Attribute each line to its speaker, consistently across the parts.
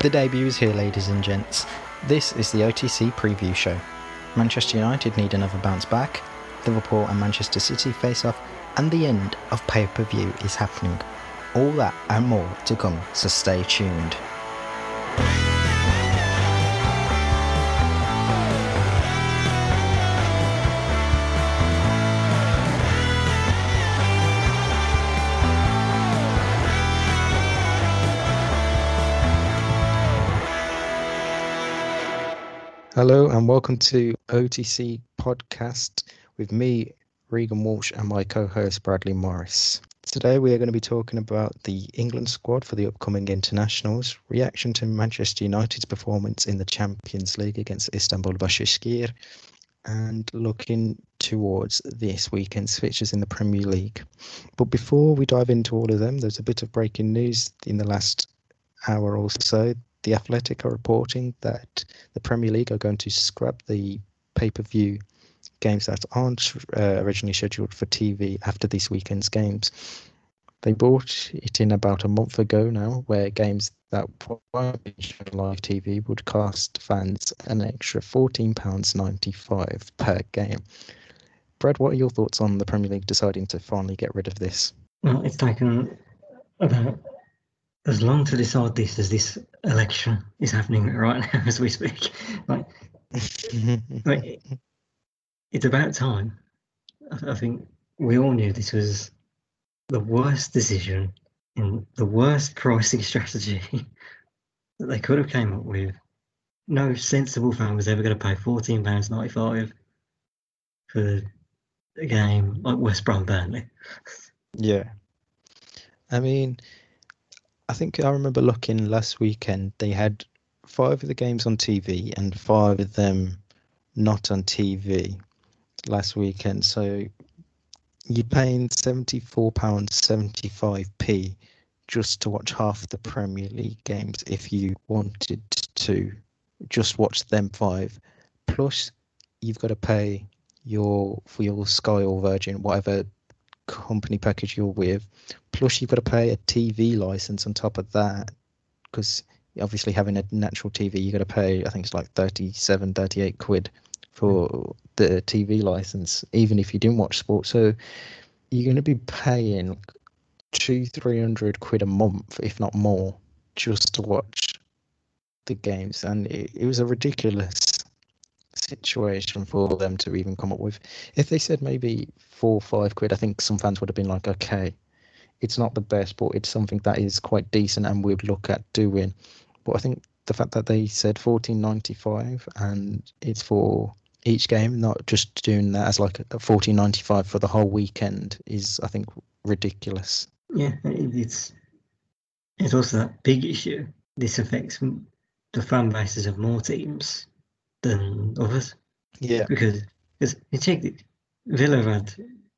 Speaker 1: The debut is here, ladies and gents. This is the OTC preview show. Manchester United need another bounce back, Liverpool and Manchester City face off, and the end of pay per view is happening. All that and more to come, so stay tuned. Hello and welcome to OTC Podcast with me, Regan Walsh, and my co host, Bradley Morris. Today we are going to be talking about the England squad for the upcoming internationals, reaction to Manchester United's performance in the Champions League against Istanbul Başakşehir, and looking towards this weekend's fixtures in the Premier League. But before we dive into all of them, there's a bit of breaking news in the last hour or so. The Athletic are reporting that the Premier League are going to scrap the pay per view games that aren't uh, originally scheduled for TV after this weekend's games. They brought it in about a month ago now, where games that weren't shown live TV would cost fans an extra £14.95 per game. Brad, what are your thoughts on the Premier League deciding to finally get rid of this?
Speaker 2: Well, it's taken about as long to decide this as this election is happening right now as we speak. Like, like it's about time. I, I think we all knew this was the worst decision in the worst pricing strategy that they could have came up with. No sensible fan was ever going to pay fourteen pounds ninety five for a game like West Brom Burnley.
Speaker 1: Yeah. I mean, I think I remember looking last weekend, they had five of the games on TV and five of them not on TV last weekend. So you're paying £74.75p just to watch half the Premier League games if you wanted to just watch them five. Plus, you've got to pay your for your Sky or Virgin, whatever company package you're with. Plus, you've got to pay a TV license on top of that because obviously having a natural TV, you've got to pay, I think it's like 37, 38 quid for the TV license, even if you didn't watch sports. So you're going to be paying two, three hundred quid a month, if not more, just to watch the games. And it, it was a ridiculous situation for them to even come up with. If they said maybe four or five quid, I think some fans would have been like, okay, it's not the best, but it's something that is quite decent and we'd look at doing. But I think the fact that they said fourteen ninety five and it's for each game, not just doing that as like fourteen ninety five for the whole weekend, is I think ridiculous.
Speaker 2: Yeah, it's it's also that big issue. This affects the fan bases of more teams than others.
Speaker 1: Yeah,
Speaker 2: because because you take Villa have had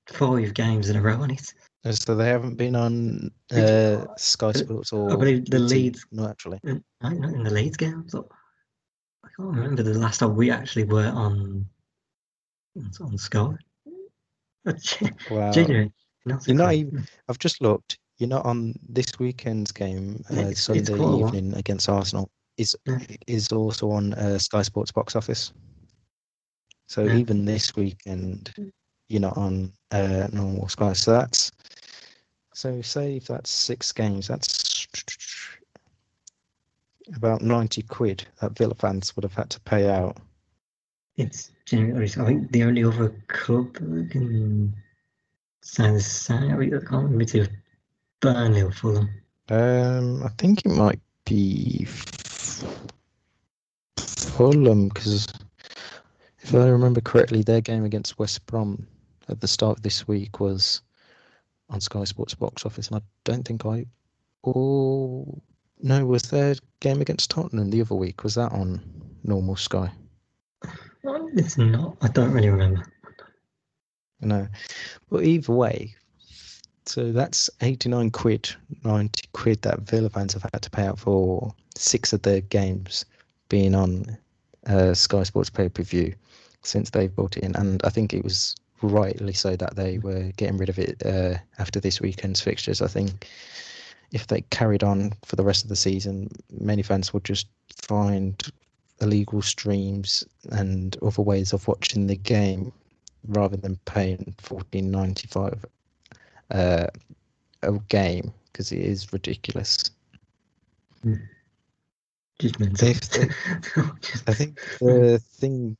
Speaker 2: five games in a row on it.
Speaker 1: So they haven't been on uh, Sky Sports or
Speaker 2: I believe the Leeds
Speaker 1: No, actually.
Speaker 2: in, don't in the Leeds games. Or, I can't remember the last time we actually were on on Sky.
Speaker 1: Wow.
Speaker 2: Genuinely, not
Speaker 1: You're not even. I've just looked. You're not on this weekend's game, uh,
Speaker 2: It's- it's
Speaker 1: Sunday
Speaker 2: while.
Speaker 1: evening against Arsenal. Is is also on uh, Sky Sports box office. So
Speaker 2: Yeah.
Speaker 1: even this weekend, you're not on uh, normal Sky. So that's so say if that's six games, that's about ninety quid that Villa fans would have had to pay out.
Speaker 2: It's genuinely. I think the only other club that can say the. I can't remember it's Burnley or Fulham.
Speaker 1: Um, I think it might be Fulham because if I remember correctly, their game against West Brom at the start of this week was on Sky Sports box office, and I don't think I. Oh No, was their game against Tottenham the other week? Was that on normal Sky?
Speaker 2: It's not. I don't really remember.
Speaker 1: No. But either way, so that's 89 quid, 90 quid that Villa fans have had to pay out for six of their games being on uh, Sky Sports pay per view since they've bought it in. And I think it was rightly so that they were getting rid of it uh, after this weekend's fixtures. I think if they carried on for the rest of the season, many fans would just find illegal streams and other ways of watching the game rather than paying fourteen ninety five uh, a game because it is ridiculous.
Speaker 2: Just mental.
Speaker 1: I think the thing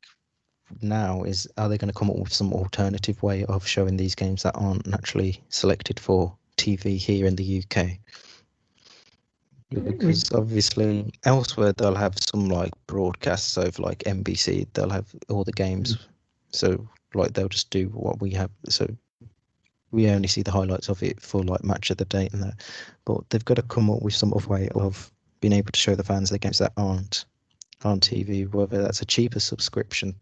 Speaker 1: now is are they going to come up with some alternative way of showing these games that aren't naturally selected for TV here in the UK? Because obviously elsewhere they'll have some like broadcasts over like NBC, they'll have all the games. So like they'll just do what we have. So we only see the highlights of it for like match of the day and that. But they've got to come up with some other way of being able to show the fans the games that aren't on TV, whether that's a cheaper subscription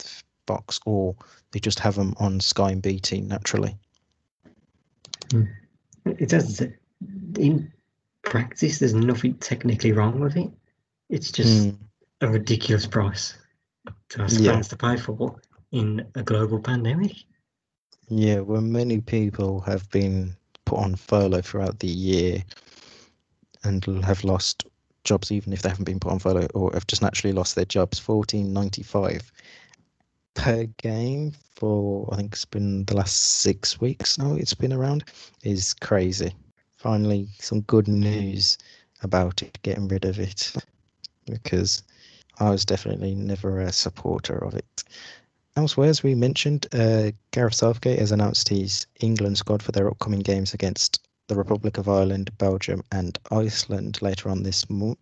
Speaker 1: box or they just have them on Sky and BT naturally.
Speaker 2: It does. In practice, there's nothing technically wrong with it. It's just
Speaker 1: Mm.
Speaker 2: a ridiculous price to ask
Speaker 1: Yeah.
Speaker 2: fans to pay for in a global pandemic.
Speaker 1: Yeah, well, many people have been put on furlough throughout the year and have lost jobs, even if they haven't been put on furlough or have just naturally lost their jobs. Fourteen ninety five per game for I think it's been the last six weeks now. It's been around is crazy. Finally, some good news about it getting rid of it because I was definitely never a supporter of it. Elsewhere, as we mentioned, uh, Gareth Southgate has announced his England squad for their upcoming games against the Republic of Ireland, Belgium, and Iceland later on this month.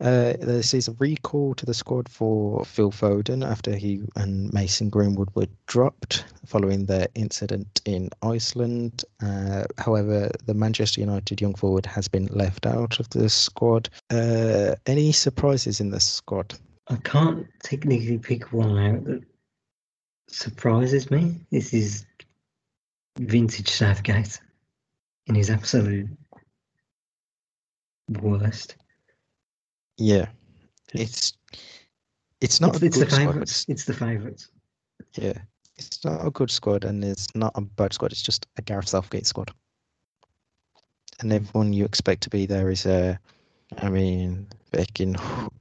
Speaker 1: Uh, this is a recall to the squad for Phil Foden after he and Mason Greenwood were dropped following their incident in Iceland. Uh, however, the Manchester United young forward has been left out of the squad. Uh, any surprises in the squad?
Speaker 2: I can't technically pick one out that surprises me. This is vintage Southgate in his absolute worst.
Speaker 1: Yeah, it's it's not
Speaker 2: it's,
Speaker 1: a
Speaker 2: it's the favourites. It's the favourites.
Speaker 1: Yeah, it's not a good squad, and it's not a bad squad. It's just a Gareth Southgate squad, and everyone you expect to be there is uh, I mean, baking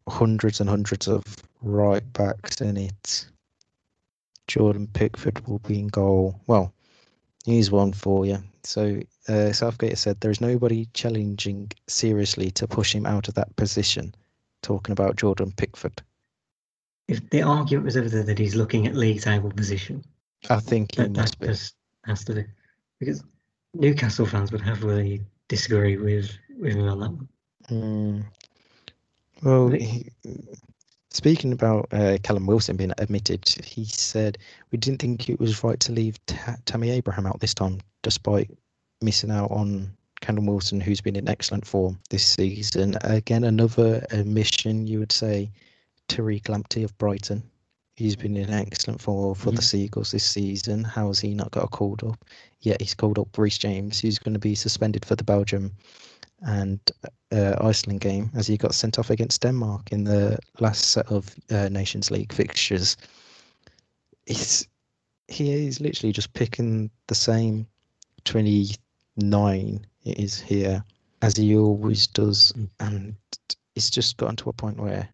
Speaker 1: hundreds and hundreds of right backs in it. Jordan Pickford will be in goal. Well, he's one for you. So uh, Southgate said there is nobody challenging seriously to push him out of that position. Talking about Jordan Pickford,
Speaker 2: If the argument was ever there that he's looking at league table position,
Speaker 1: I think he
Speaker 2: that, that
Speaker 1: be.
Speaker 2: has to do. Because Newcastle fans would heavily disagree with, with me on that one.
Speaker 1: Mm. Well, he, speaking about uh, Callum Wilson being admitted, he said we didn't think it was right to leave Ta- Tammy Abraham out this time, despite missing out on Callum Wilson, who's been in excellent form this season. Again, another admission, you would say, Tariq Lamptey of Brighton. He's been in excellent form for the
Speaker 2: Mhm.
Speaker 1: Seagulls this season. How has he not got a called up? Yet he's called up Reece James, who's going to be suspended for the Belgium and uh, Iceland game as he got sent off against Denmark in the last set of uh, Nations League fixtures. It's he is literally just picking the same 29 it is here as he always does,
Speaker 2: Mm.
Speaker 1: and it's just gotten to a point where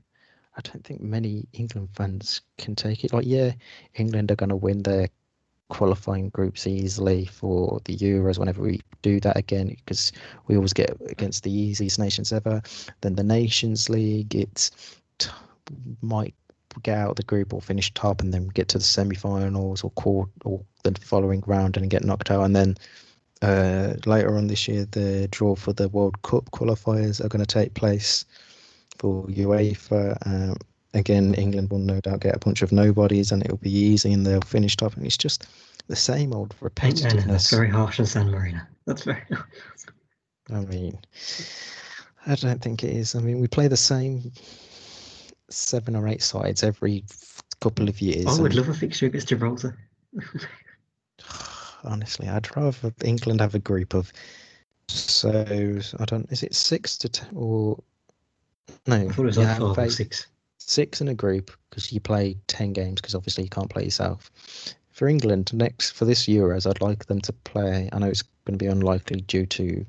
Speaker 1: I don't think many England fans can take it. Like, yeah, England are going to win their qualifying groups easily for the Euros whenever we do that again because we always get against the easiest nations ever. Then the Nations League, it t- might get out of the group or finish top and then get to the semi-finals or court or the following round and get knocked out and then uh, later on this year the draw for the World Cup qualifiers are going to take place for UEFA. Um, again, England will no doubt get a bunch of nobodies and it'll be easy and they'll finish top. And it's just the same old
Speaker 2: and that's
Speaker 1: repetitiveness.
Speaker 2: very harsh on San Marino. That's very
Speaker 1: I mean, I don't think it is. I mean, we play the same seven or eight sides every couple of years.
Speaker 2: I would love a fixture against Gibraltar.
Speaker 1: honestly, I'd rather England have a group of so I don't. Is it six to ten or no?
Speaker 2: I thought it was
Speaker 1: you
Speaker 2: like five or six.
Speaker 1: Six in a group because you play 10 games because obviously you can't play yourself. For england next for this euros i'd like them to play i know it's going to be unlikely due to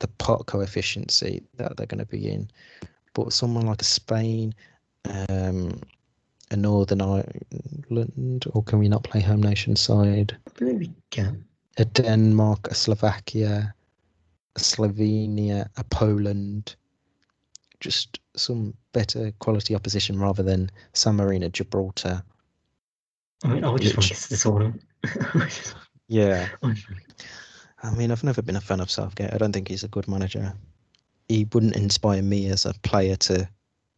Speaker 1: the pot coefficient that they're going to be in but someone like a spain um a northern ireland or can we not play home nation side?
Speaker 2: I believe we can.
Speaker 1: a denmark a slovakia a slovenia a poland just some better quality opposition rather than San Marino, Gibraltar.
Speaker 2: I mean, I would just want to
Speaker 1: Which-
Speaker 2: get to the tournament.
Speaker 1: Yeah, I mean, I've never been a fan of Southgate. I don't think he's a good manager. He wouldn't inspire me as a player to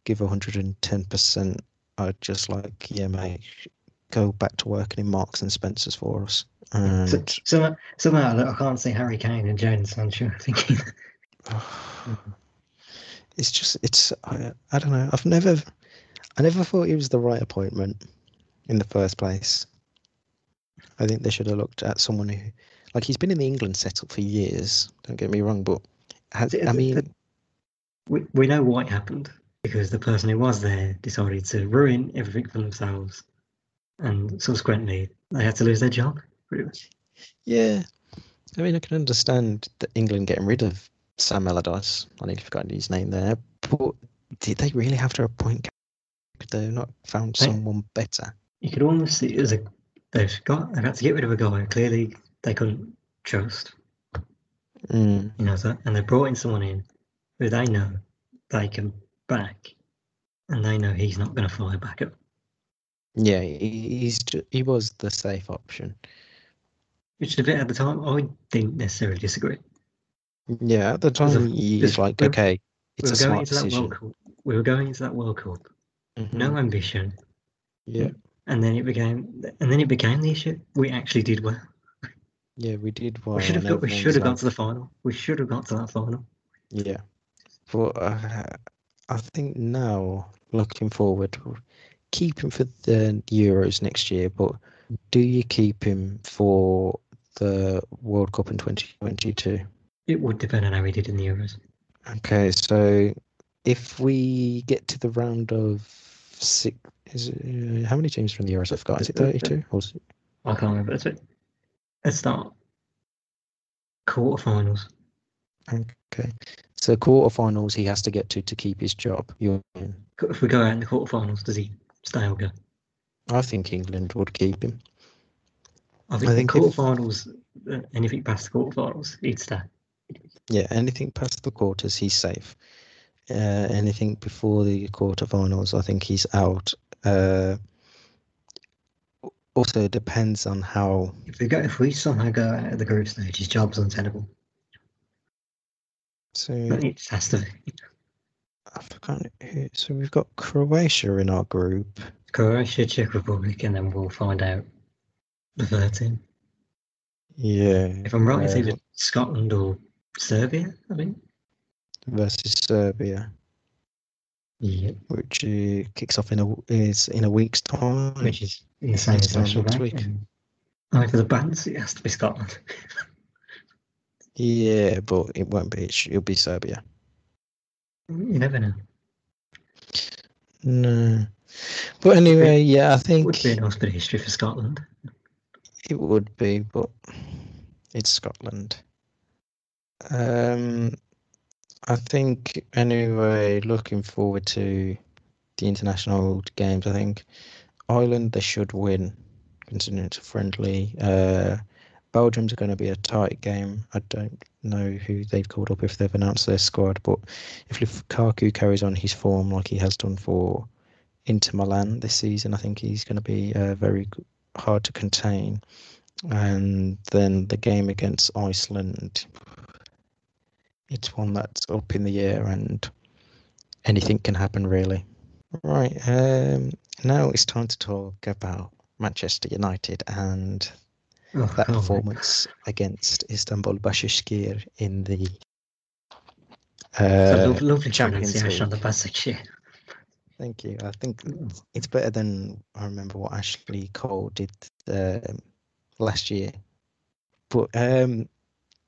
Speaker 1: give 110%. I'd just like, yeah, mate, go back to working in Marks and Spencers for us.
Speaker 2: So,
Speaker 1: And
Speaker 2: so, somehow look, I can't see Harry Kane and Jadon Sancho thinking.
Speaker 1: it's just, it's, I, I don't know. I've never, I never thought he was the right appointment in the first place. I think they should have looked at someone who, like, he's been in the England setup for years. Don't get me wrong, but has, I mean,
Speaker 2: we, we know why it happened because the person who was there decided to ruin everything for themselves, and subsequently they had to lose their job. Pretty much.
Speaker 1: Yeah, I mean, I can understand that England getting rid of Sam Allardyce. I nearly forgot his name there, but did they really have to appoint? Could they have not found
Speaker 2: They-
Speaker 1: someone better?
Speaker 2: You could almost see it as a they've got they've had to get rid of a guy clearly they couldn't trust.
Speaker 1: Mm,
Speaker 2: You know, so, and they brought in someone in who they know they can back, and they know he's not going to fly back up.
Speaker 1: yeah, he, he's he was the safe option.
Speaker 2: Which a bit at the time I didn't necessarily disagree.
Speaker 1: Yeah, at the time, he
Speaker 2: because
Speaker 1: like, okay, it's
Speaker 2: were
Speaker 1: a smart decision.
Speaker 2: We were going into that World Cup,
Speaker 1: Mhm,
Speaker 2: no ambition,
Speaker 1: Yeah,
Speaker 2: and then it became, and then it became the issue. We actually did well.
Speaker 1: yeah, we did well.
Speaker 2: we should have got. We should have got to the final. We should have got to that final.
Speaker 1: Yeah, but uh, I think now looking forward, keep him for the Euros next year. But do you keep him for the World Cup in 2022?
Speaker 2: It would depend on how he did in the Euros.
Speaker 1: Okay, so if we get to the round of six, is it, uh, how many teams from the Euros I've got? Is it 32? Or is it,
Speaker 2: I can't remember. Let's, let's start quarterfinals.
Speaker 1: okay, so quarterfinals he has to get to to keep his job. You're in.
Speaker 2: If we go out in the quarterfinals, does he stay or go?
Speaker 1: I think England would keep him.
Speaker 2: I think,
Speaker 1: I think
Speaker 2: the
Speaker 1: if-
Speaker 2: quarterfinals, uh, anything past the quarterfinals, he'd stay.
Speaker 1: Yeah, anything past the quarters, he's safe. Uh, anything before the quarterfinals, I think he's out. Uh, also, it depends on how.
Speaker 2: If we go, if we somehow go out of the group stage, his job's untenable.
Speaker 1: So
Speaker 2: It has to be.
Speaker 1: I forgot. who- So we've got Croatia in our group.
Speaker 2: Croatia, Czech Republic, and then we'll find out the third team.
Speaker 1: Yeah.
Speaker 2: If I'm right, it's
Speaker 1: uh,
Speaker 2: either Scotland or Serbia. I think.
Speaker 1: versus Serbia,
Speaker 2: Yeah.
Speaker 1: which uh, kicks off in a is in a week's time.
Speaker 2: Which is in the same
Speaker 1: time
Speaker 2: international
Speaker 1: next week.
Speaker 2: and- for the bands, it has to be Scotland.
Speaker 1: Yeah, but it won't be. It'll be Serbia.
Speaker 2: you never know.
Speaker 1: No. But anyway, yeah, I think It
Speaker 2: would be a nice history for Scotland.
Speaker 1: It would be, but it's Scotland. Um, I think anyway. Looking forward to the international games. I think Ireland they should win, considering it's a friendly. Uh, Belgium's going to be a tight game. I don't know who they've called up if they've announced their squad, but if Lukaku carries on his form like he has done for Inter Milan this season, I think he's going to be uh, very hard to contain. And then the game against Iceland, it's one that's up in the air and anything can happen really. Right, um, now it's time to talk about Manchester United and
Speaker 2: Oh,
Speaker 1: that performance against Istanbul Başakşehir in the Uh,
Speaker 2: So lo- lovely
Speaker 1: Champions
Speaker 2: pronunciation on the
Speaker 1: League.
Speaker 2: basic.
Speaker 1: Thank you. I think it's better than I remember what Ashley Cole did um, last year. But um,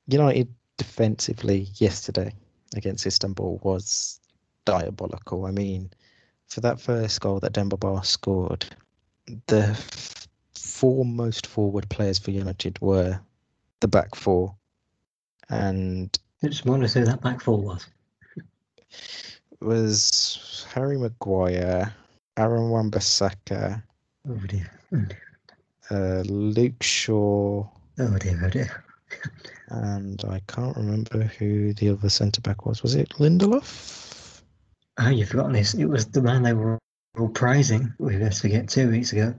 Speaker 1: United defensively yesterday against Istanbul was diabolical. I mean, for that first goal that Demba Ba scored, the f- four most forward players for United were the back four, and
Speaker 2: I just wonder who that back four was.
Speaker 1: was Harry Maguire, Aaron Wan-Bissaka,
Speaker 2: Oh dear. Oh dear.
Speaker 1: uh, Luke Shaw,
Speaker 2: Oh dear. Oh dear.
Speaker 1: and I can't remember who the other centre back was. Was it Lindelof?
Speaker 2: Oh, you've forgotten this. It was the man they were all praising. We let's forget two weeks ago.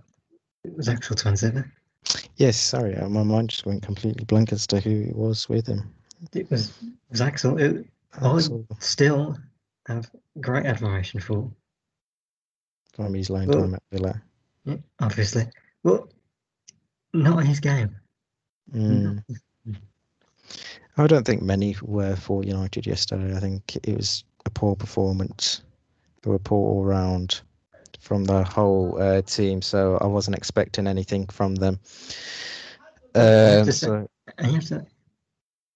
Speaker 2: It was Axel Tuanzebe.
Speaker 1: Yes, sorry, uh, my mind just went completely blank as to who it was with him.
Speaker 2: It was it was Axel. It, I still have great admiration for,
Speaker 1: from his loan
Speaker 2: Well-
Speaker 1: time at Villa.
Speaker 2: yeah, obviously, but not his game.
Speaker 1: Mm. I don't think many were for United yesterday. I think it was a poor performance. They were poor all round from the whole uh, team, so I wasn't expecting anything from them. Um, so
Speaker 2: to,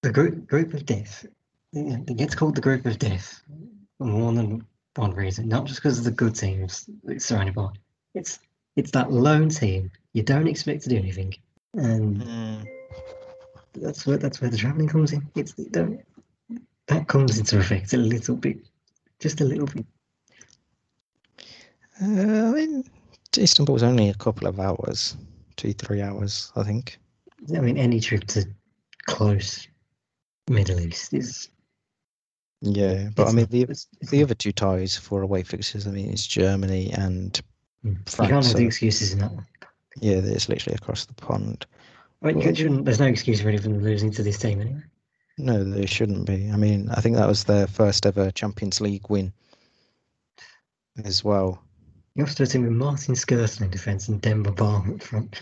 Speaker 2: the group group of death. It gets called the group of death for more than one reason. Not just because of the good teams it's surrounded by. It's it's that lone team you don't expect to do anything, and
Speaker 1: Mm.
Speaker 2: That's where that's where the travelling comes in. It's it don't that comes into effect a little bit, just a little bit.
Speaker 1: Uh, I mean, Istanbul Istanbul's only a couple of hours, two, three hours, I think.
Speaker 2: I mean, any trip to close Middle East is.
Speaker 1: Yeah, but I mean, the
Speaker 2: it's- it's
Speaker 1: the
Speaker 2: not-
Speaker 1: other two ties for away fixtures, I mean, it's Germany and
Speaker 2: Mm. you
Speaker 1: France.
Speaker 2: can't have
Speaker 1: so-
Speaker 2: the excuses in that one.
Speaker 1: yeah, it's literally across the pond.
Speaker 2: I mean,
Speaker 1: Well-
Speaker 2: you shouldn't- there's no excuse really for them losing to this team anyway.
Speaker 1: No, there shouldn't be. I mean, I think that was their first ever Champions League win as well.
Speaker 2: You to a team with Martin Skrtel in defence and Demba Ba up front.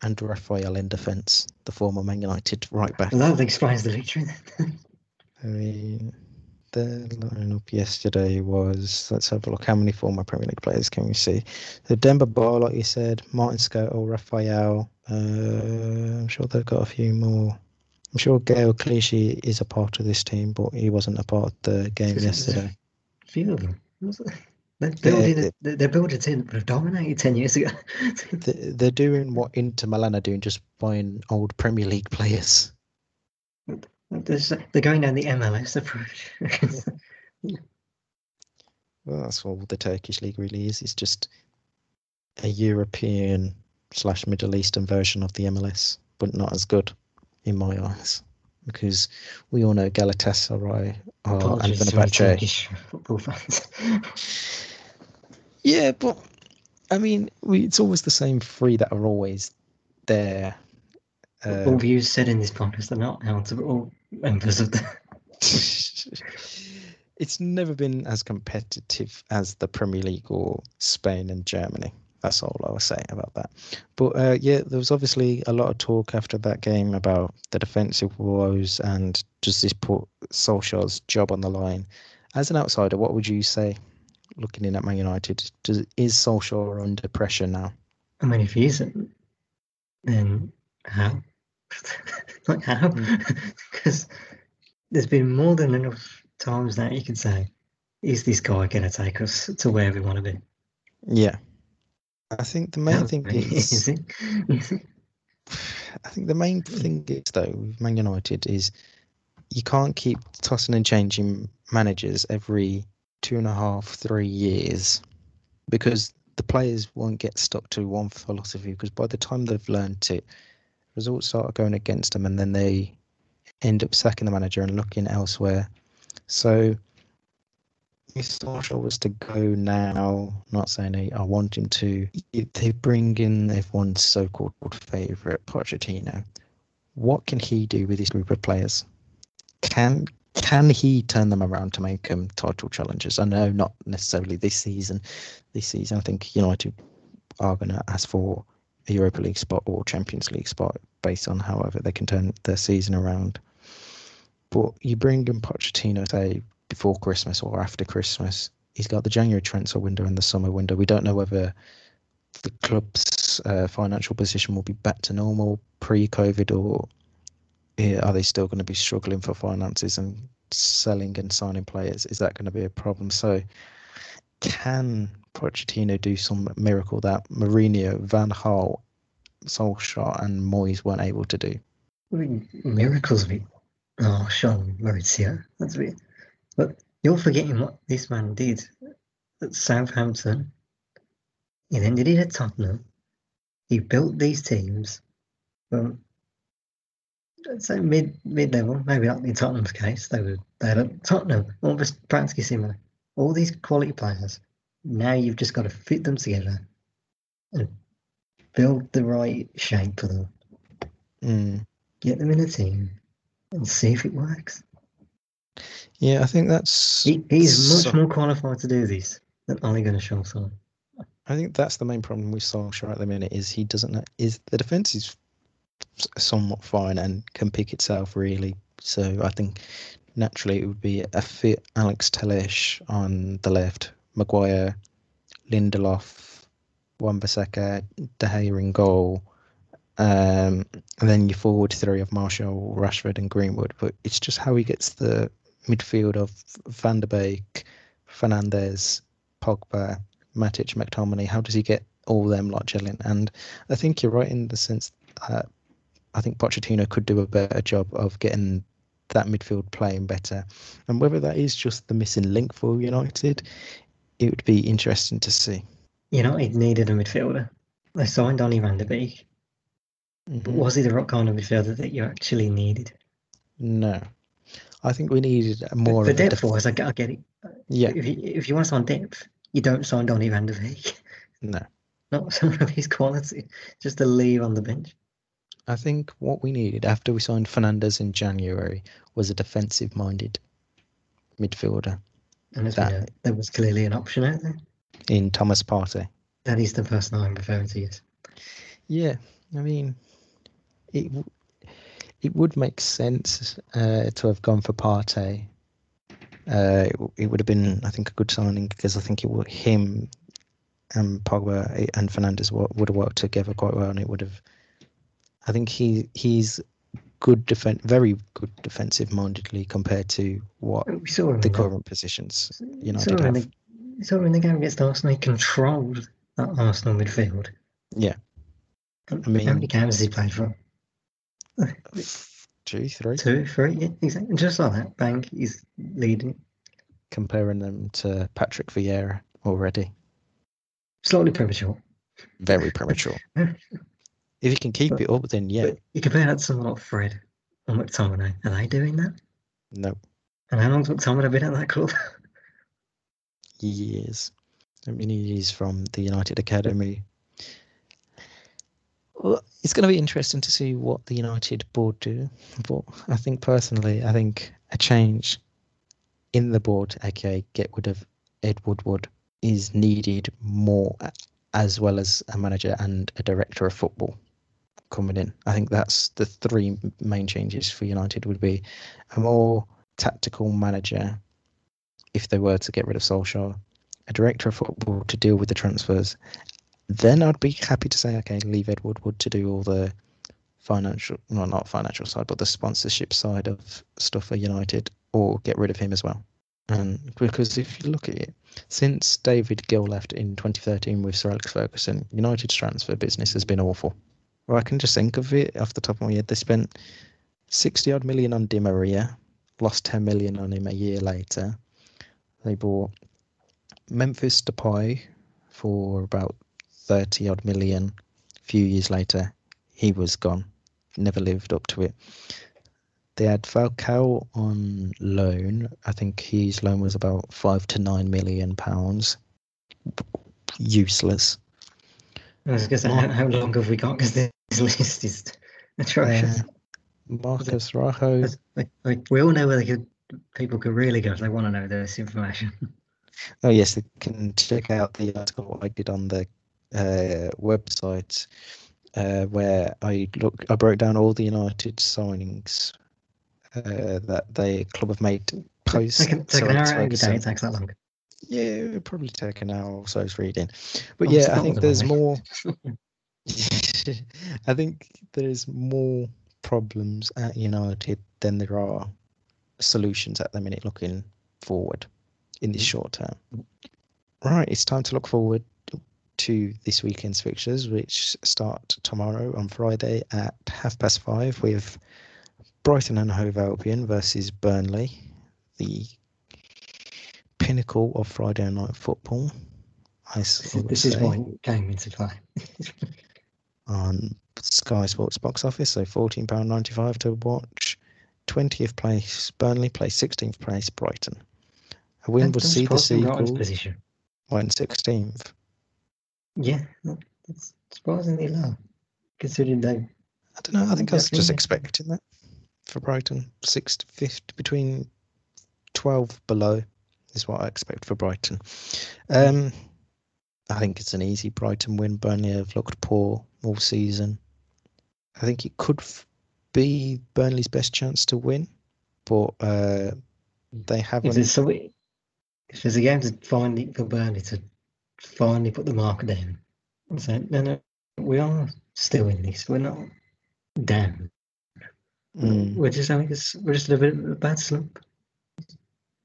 Speaker 1: And Raphael in defence, the former Man United right back.
Speaker 2: Well, that explains the victory. then.
Speaker 1: I mean, the lineup yesterday was let's have a look. How many former Premier League players can we see? The Demba Ba, like you said, Martin Skrtel, Raphael. Uh, I'm sure they've got a few more. I'm sure Gael Clichy is a part of this team, but he wasn't a part of the game
Speaker 2: there's
Speaker 1: yesterday.
Speaker 2: a few of them. They're building, they're building a team that would have dominated 10 years ago.
Speaker 1: They- They're doing what Inter Milan are doing, just buying old Premier League players.
Speaker 2: They're going down the MLS approach.
Speaker 1: Well, that's all the Turkish league really is. It's just a European slash Middle Eastern version of the MLS, but not as good in my eyes. Because we all know Galatasaray are and
Speaker 2: Apologies
Speaker 1: Fenerbahce.
Speaker 2: Football fans.
Speaker 1: Yeah, but I mean, we, it's always the same three that are always there.
Speaker 2: all
Speaker 1: Uh,
Speaker 2: views said in this podcast are not held to all members of the.
Speaker 1: it's never been as competitive as the Premier League or Spain and Germany. That's all I will say about that. But uh, yeah, there was obviously a lot of talk after that game about the defensive woes and does this put Solskjaer's job on the line? As an outsider, what would you say, looking in at Man United? Does, is Solskjaer under pressure now?
Speaker 2: I mean, if he isn't, then how? like, how? Because there's been more than enough times that you can say, is this guy going to take us to where we want to be?
Speaker 1: Yeah. I think the main thing is? I think the main thing is though with Man United is you can't keep tossing and changing managers every two and a half, three years because the players won't get stuck to one philosophy because by the time they've learned it, results start going against them and then they end up sacking the manager and looking elsewhere. So if Solskjaer was to go now, not saying I, I want him to, they bring in everyone's so-called favourite Pochettino. What can he do with this group of players? Can can he turn them around to make them title challengers? I know not necessarily this season. This season, I think United are going to ask for a Europa League spot or Champions League spot based on however they can turn their season around. But you bring in Pochettino, say, before Christmas or after Christmas. He's got the January transfer window and the summer window. We don't know whether the club's uh, financial position will be back to normal pre-COVID, or are they still going to be struggling for finances and selling and signing players? Is that going to be a problem? So, can Pochettino do some miracle that Mourinho, Van Gaal, Solskjaer, and Moyes weren't able to do?
Speaker 2: I mean, miracles be oh Sean Maurizio. That's bit but you're forgetting what this man did at Southampton. He then did it at Tottenham. He built these teams from let's say mid mid level, maybe not in Tottenham's case. They were they had at Tottenham, almost practically similar. All these quality players. Now you've just got to fit them together and build the right shape for them.
Speaker 1: Mm.
Speaker 2: Get them in a team and see if it works.
Speaker 1: Yeah, I think that's.
Speaker 2: He, he's much
Speaker 1: so-
Speaker 2: more qualified to do this than Ole Gunnar Solskjaer.
Speaker 1: I think that's the main problem with Solskjaer at the minute is he doesn't know, is the defense is somewhat fine and can pick itself really. So I think naturally it would be a fit Alex Telles on the left, Maguire, Lindelof, Wan-Bissaka, De Gea in goal, um, and then your forward three of Martial, Rashford, and Greenwood. But it's just how he gets the midfield of Van der Beek, Fernandes, Pogba, Matic, McTominay. How does he get all them like gelling? And I think you're right in the sense that I think Pochettino could do a better job of getting that midfield playing better. And whether that is just the missing link for United, it would be interesting to see.
Speaker 2: You know, United needed a midfielder. They signed Donny van der Beek, but
Speaker 1: Mhm.
Speaker 2: was he the right kind of midfielder that you actually needed?
Speaker 1: No. I think we needed
Speaker 2: For-
Speaker 1: more
Speaker 2: for
Speaker 1: of a
Speaker 2: depth wise, I, get- I get it.
Speaker 1: Yeah,
Speaker 2: If you, if you want to sign depth, you don't sign Donny van der Beek.
Speaker 1: no.
Speaker 2: Not someone of his quality, just to leave on the bench.
Speaker 1: I think what we needed after we signed Fernandes in January was a defensive minded midfielder
Speaker 2: And as
Speaker 1: That-
Speaker 2: know, there was clearly an option out there.
Speaker 1: in Thomas Partey.
Speaker 2: That is the person I'm referring to, yes.
Speaker 1: Yeah, I mean, it it would make sense uh, to have gone for Partey. Uh, it, it would have been, I think, a good signing because I think it would him and Pogba eh, and Fernandes would have worked together quite well, and it would have. I think he he's good defense, very good defensive mindedly compared to what
Speaker 2: We saw
Speaker 1: the current positions United
Speaker 2: saw in
Speaker 1: have.
Speaker 2: the, saw in the game against Arsenal. He controlled that Arsenal midfield.
Speaker 1: Yeah. I mean-
Speaker 2: how many games has he played for?
Speaker 1: Two, three,
Speaker 2: Two, three, yeah, exactly. Just like that, bang, he's leading.
Speaker 1: comparing them to Patrick Vieira already.
Speaker 2: Slightly premature.
Speaker 1: Very premature. if you can keep
Speaker 2: But-
Speaker 1: it up, then yeah.
Speaker 2: You compare that to someone like Fred or McTominay. Are they doing that?
Speaker 1: No,
Speaker 2: And how long's McTominay been at that club?
Speaker 1: years. I mean, he's from the United Academy. Well, it's going to be interesting to see what the United board do. But I think personally, I think a change in the board, aka get rid of Ed Woodward, is needed more, as well as a manager and a director of football coming in. I think that's the three main changes for United would be a more tactical manager if they were to get rid of Solskjaer, a director of football to deal with the transfers, then I'd be happy to say, okay, leave Ed Woodward to do all the financial, well, not financial side, but the sponsorship side of stuff for United, or get rid of him as well. And because if you look at it, since David Gill left in 2013 with Sir Alex Ferguson, United's transfer business has been awful. Well, I can just think of it off the top of my head. They spent 60 odd million on Di Maria, lost 10 million on him a year later. They bought Memphis Depay for about 30 odd million. A few years later, he was gone, never lived up to it. They had Falcao on loan. I think his loan was about five to nine million pounds. Useless.
Speaker 2: I was going to say, how, how long have we got? Because this list is atrocious.
Speaker 1: Uh, Marcos
Speaker 2: Rojo. Like, like, we all know where they could, people could really go if they want to know this information.
Speaker 1: Oh yes, they can check out the article I did on the uh, website uh, where I look. I broke down all the United signings uh, that the club have made post.
Speaker 2: Take, an- take
Speaker 1: so
Speaker 2: an hour out of your
Speaker 1: like
Speaker 2: day, it takes that long.
Speaker 1: Yeah, it would probably take an hour or so's reading. But yeah, I think there's more. I think there's more problems at United than there are solutions at the minute looking forward in the short term. Right, it's time to look forward to this weekend's fixtures, which start tomorrow on Friday at half past five with Brighton and Hove Albion versus Burnley, the pinnacle of Friday night football. I
Speaker 2: This is,
Speaker 1: of
Speaker 2: this is why it came into play.
Speaker 1: on Sky Sports box office, so fourteen pound ninety five to watch. Twentieth place Burnley, place sixteenth place Brighton. A win would see the
Speaker 2: surprised in Brighton's
Speaker 1: sequel
Speaker 2: position.
Speaker 1: went sixteenth.
Speaker 2: Yeah, that's surprisingly low, considering they.
Speaker 1: I don't know. I think I was just expecting that for Brighton. Sixth, fifth, between twelve below is what I expect for Brighton. Um, I think it's an easy Brighton win. Burnley have looked poor all season. I think it could f- be Burnley's best chance to win, but uh, they haven't.
Speaker 2: there's, so if there's a game to finally for Burnley to finally put the marker down and say, no, no, we are still in this. We're not down.
Speaker 1: Mm,
Speaker 2: We're just having a, s- we're just in a bit of a bad slump.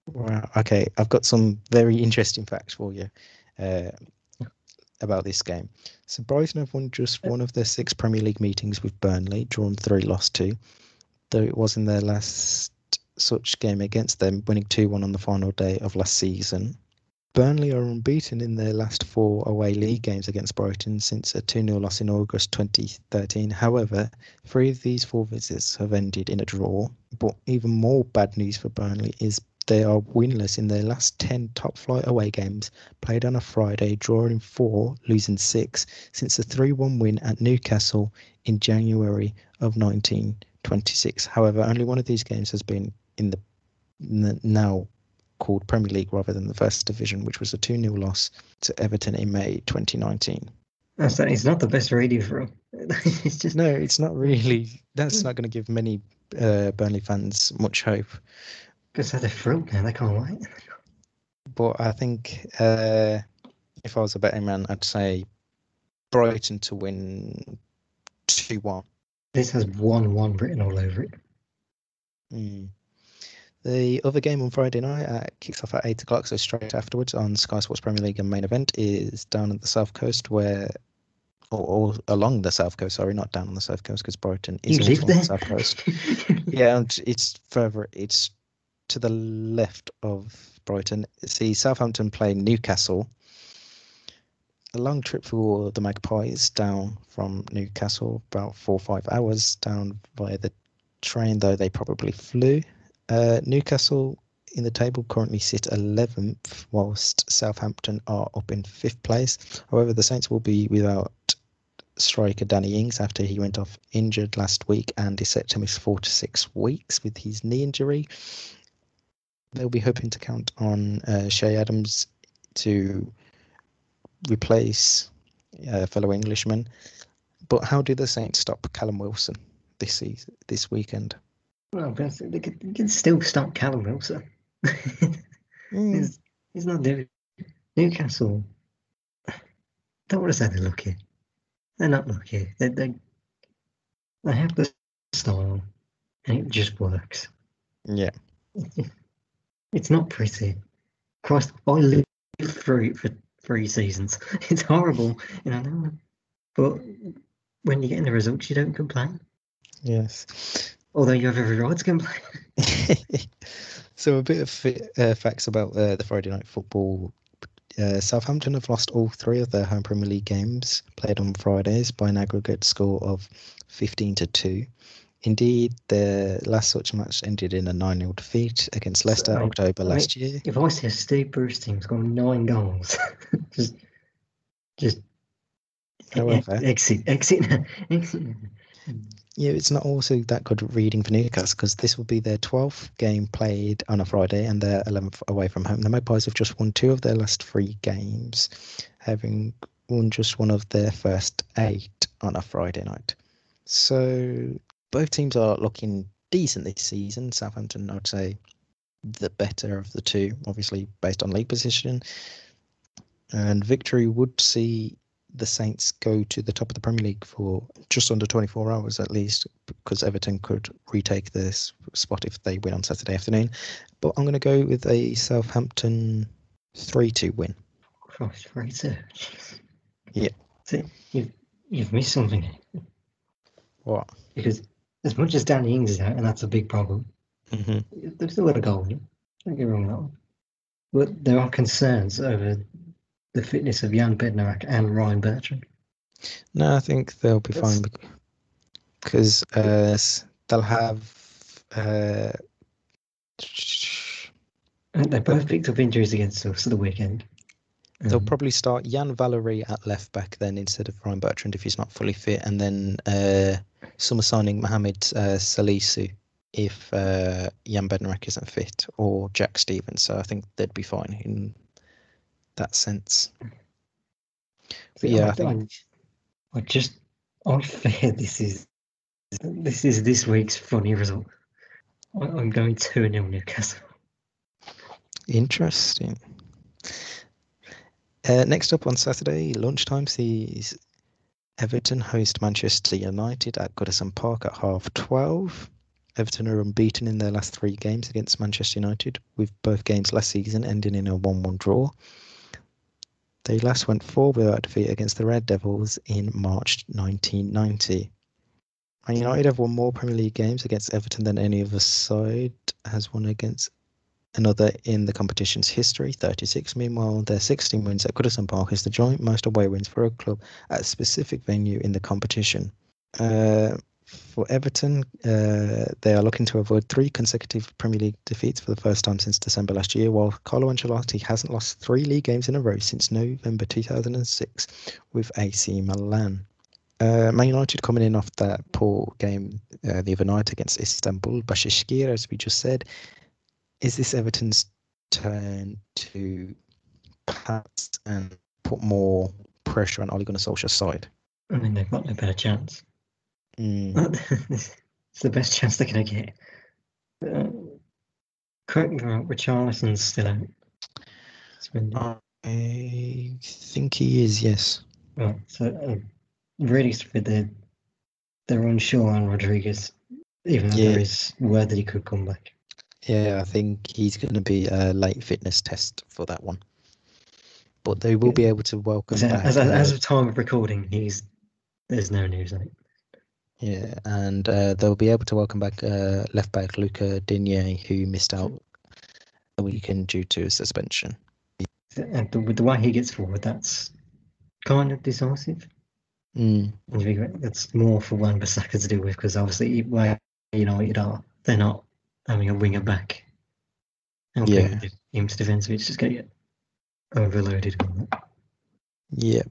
Speaker 1: wow. Okay, I've got some very interesting facts for you uh, about this game. So Brighton have won just one of their six Premier League meetings with Burnley, drawn three, lost two. Though it was in their last such game against them, winning 2 1 on the final day of last season. Burnley are unbeaten in their last four away league games against Brighton since a 2 0 loss in August 2013. However, three of these four visits have ended in a draw. But even more bad news for Burnley is they are winless in their last 10 top flight away games, played on a Friday, drawing four, losing six, since the 3 1 win at Newcastle in January of 1926. However, only one of these games has been in the now called Premier League rather than the First Division, which was a 2 0 loss to Everton in May 2019.
Speaker 2: That's that. It's not the best radio for him. it's just
Speaker 1: No, it's not really. That's not going to give many uh, Burnley fans much hope.
Speaker 2: because they're through now. They can't wait.
Speaker 1: But I think uh, if I was a betting man, I'd say Brighton to win 2 1.
Speaker 2: This has one one written all over it.
Speaker 1: Mm. The other game on Friday night uh, kicks off at eight o'clock, so straight afterwards on Sky Sports Premier League and main event is down at the south coast, where or, or along the south coast. Sorry, not down on the south coast because Brighton is
Speaker 2: You
Speaker 1: also
Speaker 2: live
Speaker 1: on the south coast. yeah, and it's further. It's to the left of Brighton. See, Southampton play Newcastle. A long trip for the Magpies down from Newcastle, about four or five hours down via the train, though they probably flew. Uh, Newcastle in the table currently sit 11th, whilst Southampton are up in fifth place. However, the Saints will be without striker Danny Ings after he went off injured last week and is set to miss four to six weeks with his knee injury. They'll be hoping to count on uh, Che Adams to replace uh, fellow Englishman. But how do the Saints stop Callum Wilson this season, this weekend?
Speaker 2: Well, they can, they can still stop Callum Wilson.
Speaker 1: Mm,
Speaker 2: he's, he's not doing Newcastle. Don't want to say they're lucky. They're not lucky. They they they have the style, and it just works.
Speaker 1: yeah,
Speaker 2: It's not pretty. Christ, I lived through it for three seasons. It's horrible, you know. But when you're getting the results, you don't complain.
Speaker 1: yes.
Speaker 2: Although you have every right to complain.
Speaker 1: so a bit of uh, facts about uh, the Friday night football. Uh, Southampton have lost all three of their home Premier League games played on Fridays by an aggregate score of 15 to 2. Indeed, their last such match ended in a 9 0 defeat against Leicester
Speaker 2: I-
Speaker 1: October
Speaker 2: I-
Speaker 1: last year.
Speaker 2: If I see a Steve Bruce team scoring nine goals, just, just
Speaker 1: However-
Speaker 2: exit, exit, exit.
Speaker 1: Yeah, it's not also that good reading for Newcastle because this will be their 12th game played on a Friday and their 11th away from home. The Magpies have just won two of their last three games, having won just one of their first eight on a Friday night. So both teams are looking decent this season. Southampton, I'd say, the better of the two, obviously based on league position. And victory would see the Saints go to the top of the Premier League for just under 24 hours at least, because Everton could retake this spot if they win on Saturday afternoon. But I'm going to go with a Southampton 3 2 win.
Speaker 2: Christ, three two.
Speaker 1: Yeah.
Speaker 2: See, you've you've missed something.
Speaker 1: What?
Speaker 2: because as much as Danny Ings is out, and that's a big problem,
Speaker 1: hmm
Speaker 2: they've still got a goal. Don't get wrong on that one. But there are concerns over the fitness of Jan Bednarek and Ryan Bertrand.
Speaker 1: No, I think they'll be fine because uh, they'll have. Uh,
Speaker 2: they both picked up injuries against us at the weekend.
Speaker 1: They'll
Speaker 2: Um,
Speaker 1: probably start Yan Valery at left back then instead of Ryan Bertrand if he's not fully fit, and then uh, summer signing Mohamed uh, Salisu if uh, Jan Bednarek isn't fit, or Jack Stephens. So I think they'd be fine in that sense. But yeah, I think
Speaker 2: I just I fear this is this is this week's funny result. I, I'm going two 0 Newcastle.
Speaker 1: interesting. Uh, next up on Saturday, lunchtime sees Everton host Manchester United at Goodison Park at half 12. Everton are unbeaten in their last three games against Manchester United, with both games last season ending in a 1 1 draw. They last went four without defeat against the Red Devils in March 1990. Man United have won more Premier League games against Everton than any other side has won against another in the competition's history, 36. Meanwhile, their 16 wins at Goodison Park is the joint most away wins for a club at a specific venue in the competition. Uh, for Everton, uh, they are looking to avoid three consecutive Premier League defeats for the first time since December last year, while Carlo Ancelotti hasn't lost three league games in a row since November 2006 with AC Milan. Uh, Man United coming in off that poor game uh, the other night against Istanbul, Başakşehir, as we just said. Is this Everton's turn to pass and put more pressure on Ole Gunnar Solskjaer's side?
Speaker 2: I mean, they've got no better chance.
Speaker 1: Mm.
Speaker 2: it's the best chance they're going to get. Uh, me if Richarlison's still out. Suspended.
Speaker 1: I think he is, yes.
Speaker 2: Right, so uh, really stupid. They're, they're unsure on Rodriguez, even though
Speaker 1: Yeah.
Speaker 2: there is word that he could come back.
Speaker 1: Yeah, I think he's going to be a late fitness test for that one. But they will be able to welcome
Speaker 2: As,
Speaker 1: back.
Speaker 2: as, as,
Speaker 1: uh,
Speaker 2: as of time of recording, he's there's no news on it.
Speaker 1: Yeah, and uh, they'll be able to welcome back uh, left back Luca Digne, who missed out a weekend due to a suspension.
Speaker 2: And the, with the way he gets forward, that's kind of decisive.
Speaker 1: Mm.
Speaker 2: And you that's more for Wan Bissaka to deal with because obviously where United are, they're not having a winger back. helping
Speaker 1: Yeah.
Speaker 2: him to defence, it's just going to get overloaded.
Speaker 1: Yeah.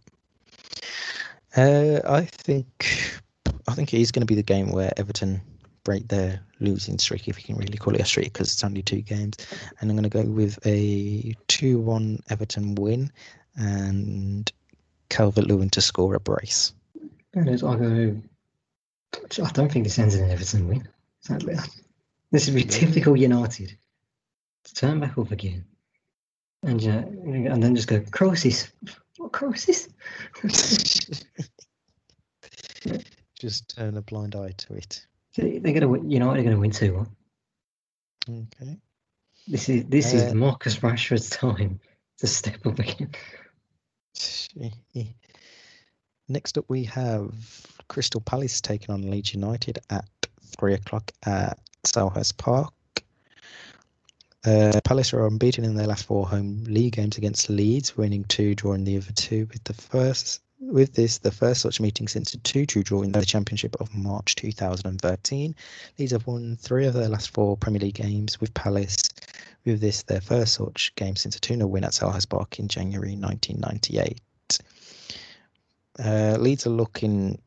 Speaker 1: Uh, I think I think it is going to be the game where Everton break their losing streak, if you can really call it a streak, because it's only two games. And I'm going to go with a two-one Everton win, and Calvert Lewin to score a brace.
Speaker 2: And it's- I go. I don't think this ends in an Everton win. Sadly, this would be typical United to turn back up again, and you know, and then just go crosses. What crisis?
Speaker 1: Just turn a blind eye to it.
Speaker 2: They're going to you win. they're going to win two one.
Speaker 1: Okay.
Speaker 2: This is this
Speaker 1: Uh,
Speaker 2: is Marcus Rashford's time to step up again.
Speaker 1: Next up, we have Crystal Palace taking on Leeds United at three o'clock at Selhurst Park. Uh, Palace are unbeaten in their last four home league games against Leeds, winning two, drawing the other two. With the first, with this, the first such meeting since a two-two draw in the Championship of March 2013. Leeds have won three of their last four Premier League games with Palace. With this, their first such game since a 2 0 win at Selhurst Park in January 1998. Uh, Leeds are looking,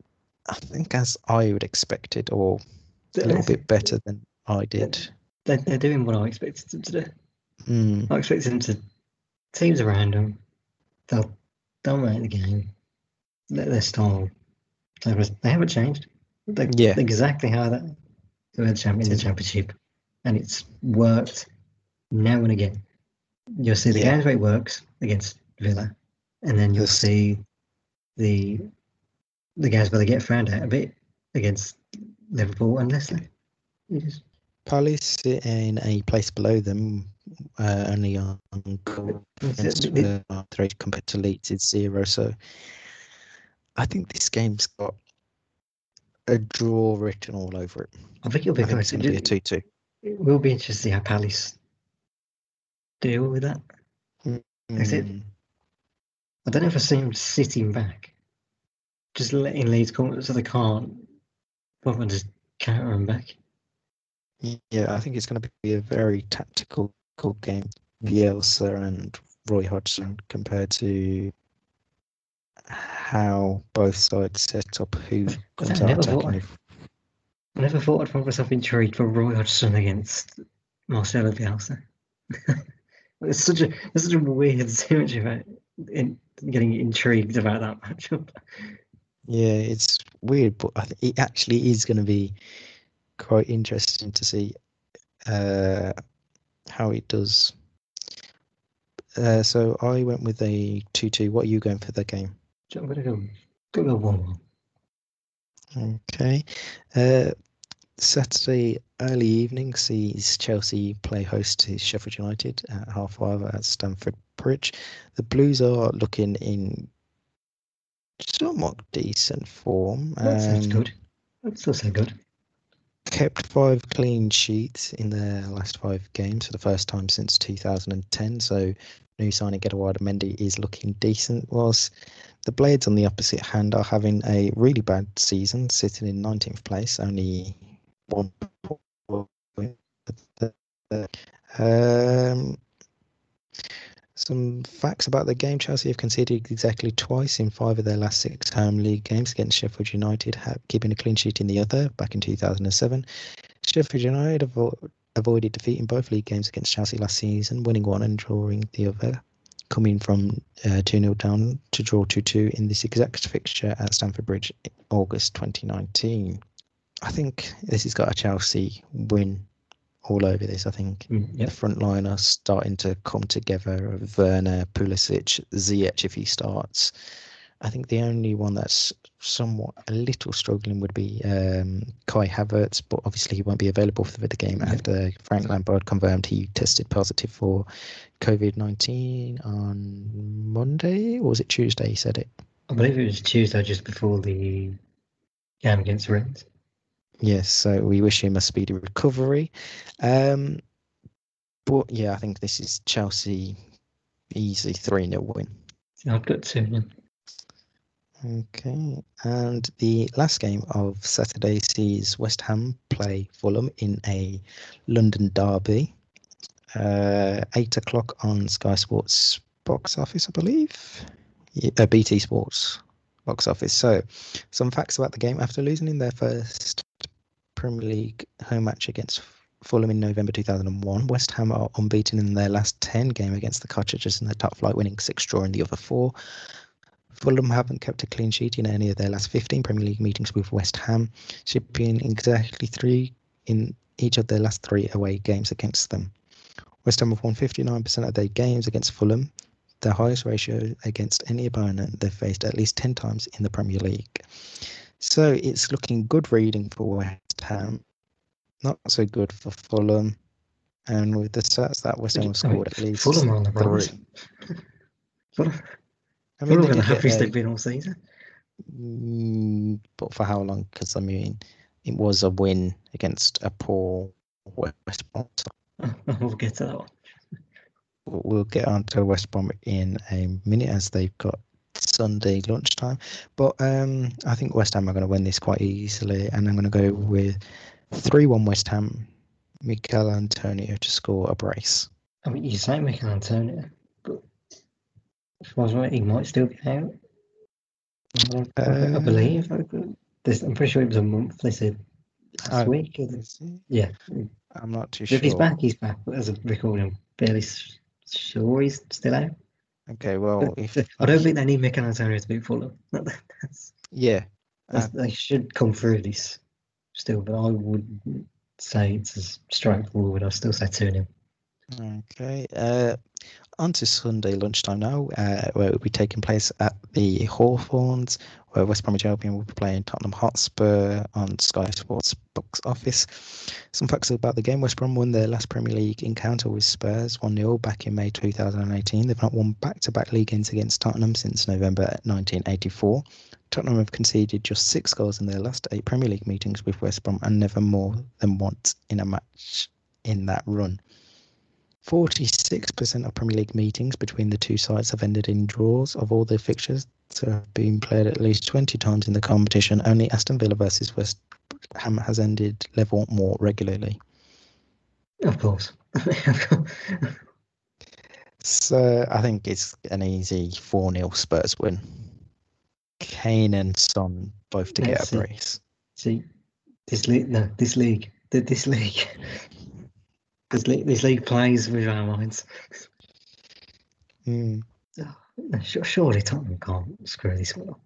Speaker 1: I think, as I would expect it, or a little bit better than I did.
Speaker 2: They're, they're doing what I expected them to do.
Speaker 1: Mm,
Speaker 2: I expected them to teams around them. They'll dominate the game. Their style. They, was, they haven't changed. They're,
Speaker 1: Yeah.
Speaker 2: exactly how that they were champion in the championship, and it's worked now and again. You'll see the
Speaker 1: Yeah.
Speaker 2: games where it works against Villa, and then you'll see the the games where they get found out a bit against Liverpool and Leicester. You just
Speaker 1: Palace in a place below them, uh, only on goal
Speaker 2: That's
Speaker 1: against
Speaker 2: it. The-
Speaker 1: three compared to Leeds it's zero. So I think this game's got a draw written all over it.
Speaker 2: I think it'll be
Speaker 1: I think it's going to be a two-two.
Speaker 2: it will be interesting to see how Palace deal with that. Is it-
Speaker 1: Mm,
Speaker 2: I don't know if I see him sitting back, just letting Leeds come so they can't bother just counter them back.
Speaker 1: Yeah, I think it's going to be a very tactical game. Bielsa and Roy Hodgson compared to how both sides set up who comes
Speaker 2: I
Speaker 1: out
Speaker 2: never thought-
Speaker 1: attacking. If,
Speaker 2: I never thought I'd find myself intrigued for Roy Hodgson against Marcelo Bielsa. it's such a it's such a weird symmetry about in, getting intrigued about that matchup.
Speaker 1: yeah, it's weird, but I think it actually is going to be quite interesting to see uh, how it does. Uh, so I went with a two-two. What are you going for the game?
Speaker 2: I'm gonna go go go one.
Speaker 1: Okay. Uh, Saturday early evening sees Chelsea play host to Sheffield United at half five at Stamford Bridge. The Blues are looking in somewhat decent form.
Speaker 2: That sounds good. That still sound good.
Speaker 1: Kept five clean sheets in their last five games for the first time since 2010. So new signing Edouard Mendy is looking decent. Whilst the Blades on the opposite hand are having a really bad season, sitting in 19th place, only one. Um, some facts about the game Chelsea have conceded exactly twice in five of their last six home league games against Sheffield United, keeping a clean sheet in the other back in 2007. Sheffield United avo- avoided defeating both league games against Chelsea last season, winning one and drawing the other, coming from uh, 2 0 down to draw 2 2 in this exact fixture at Stamford Bridge in August 2019. I think this has got a Chelsea win all over this. I think
Speaker 2: Mm,
Speaker 1: the front line are starting to come together. Werner, Pulisic, Ziyech if he starts. I think the only one that's somewhat a little struggling would be um, Kai Havertz, but obviously he won't be available for the game
Speaker 2: Yeah.
Speaker 1: after Frank Lampard confirmed he tested positive for COVID 19 on Monday, or was it Tuesday? He said it.
Speaker 2: I believe it was Tuesday just before the game against Rennes.
Speaker 1: Yes, so we wish him a speedy recovery. Um, but yeah, I think this is Chelsea easy 3 0 win.
Speaker 2: I've got two. yeah.
Speaker 1: Okay, and the last game of Saturday sees West Ham play Fulham in a London derby. Uh, eight o'clock on Sky Sports box office, I believe. Yeah, uh, BT Sports box office. So, some facts about the game. After losing in their first Premier League home match against Fulham in November 2001, West Ham are unbeaten in their last 10 game against the Cottagers in the top flight, winning six, drawing the other four. Fulham haven't kept a clean sheet in any of their last 15 Premier League meetings with West Ham, shipping exactly three in each of their last three away games against them. West Ham have won 59% of their games against Fulham, the highest ratio against any opponent they've faced at least 10 times in the Premier League. So it's looking good reading for West Ham, not so good for Fulham. And with the stats that West Ham have scored at least
Speaker 2: Fulham on the.
Speaker 1: I mean,
Speaker 2: Fulham
Speaker 1: they
Speaker 2: are the
Speaker 1: did get
Speaker 2: happiest
Speaker 1: a-
Speaker 2: they've been all season.
Speaker 1: Mm, but for how long? Because I mean, it was a win against a poor West Brom.
Speaker 2: We'll get to that one.
Speaker 1: we'll- get on to West Brom in a minute as they've got Sunday lunchtime. But um, I think West Ham are going to win this quite easily, and I'm going to go with three-one West Ham. Michail Antonio to score a brace.
Speaker 2: I mean, you say Michail Antonio, but if I was right, he might still be out. I, I- I
Speaker 1: Uh,
Speaker 2: believe. I- This, I'm pretty sure it was a month. They said last
Speaker 1: Oh,
Speaker 2: week. Yeah,
Speaker 1: I'm not too
Speaker 2: if
Speaker 1: sure.
Speaker 2: If he's back, he's back. But as a recording, I'm fairly sure he's still out.
Speaker 1: Okay, well, if
Speaker 2: I don't think they need Michail Antonio to beat Fulham. That's,
Speaker 1: yeah,
Speaker 2: that's, they should come through this still, but I would say it's as straightforward. I'll still say 2 0.
Speaker 1: Okay. Uh, on to Sunday lunchtime now, uh, where it will be taking place at the Hawthorns, where West Bromwich Albion will be playing Tottenham Hotspur on Sky Sports box office. Some facts about the game West Brom won their last Premier League encounter with Spurs 1 0 back in May 2018. They've not won back to back league games against Tottenham since November 1984. Tottenham have conceded just six goals in their last eight Premier League meetings with West Brom and never more than once in a match in that run. 46% of Premier League meetings between the two sides have ended in draws. Of all the fixtures that have been played at least 20 times in the competition, only Aston Villa versus West Ham has ended level more regularly.
Speaker 2: Of course.
Speaker 1: So I think it's an easy 4 0 Spurs win. Kane and Son both to get a
Speaker 2: it.
Speaker 1: brace.
Speaker 2: See, this league, no, this league, th- this league, this league, this league plays with our minds.
Speaker 1: Mm.
Speaker 2: Surely Tottenham can't screw this one up.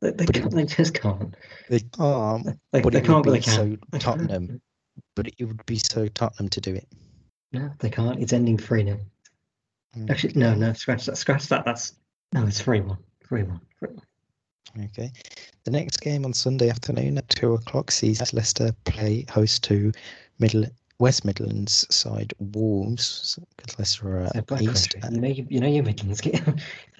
Speaker 2: They, they, can't, they just can't.
Speaker 1: They can't,
Speaker 2: They,
Speaker 1: but
Speaker 2: they can't, but they
Speaker 1: be
Speaker 2: can.
Speaker 1: so. Tottenham. But it would be so Tottenham to do it.
Speaker 2: No, they can't. It's ending 3 0.
Speaker 1: Mm.
Speaker 2: Actually, no, no, scratch that. Scratch that. That's no, it's 3 1. 3 1.
Speaker 1: Okay. The next game on Sunday afternoon at two o'clock sees Leicester play host to Middle West Midlands side Wolves because Leicester are at East.
Speaker 2: You know, you, you know your Midlands.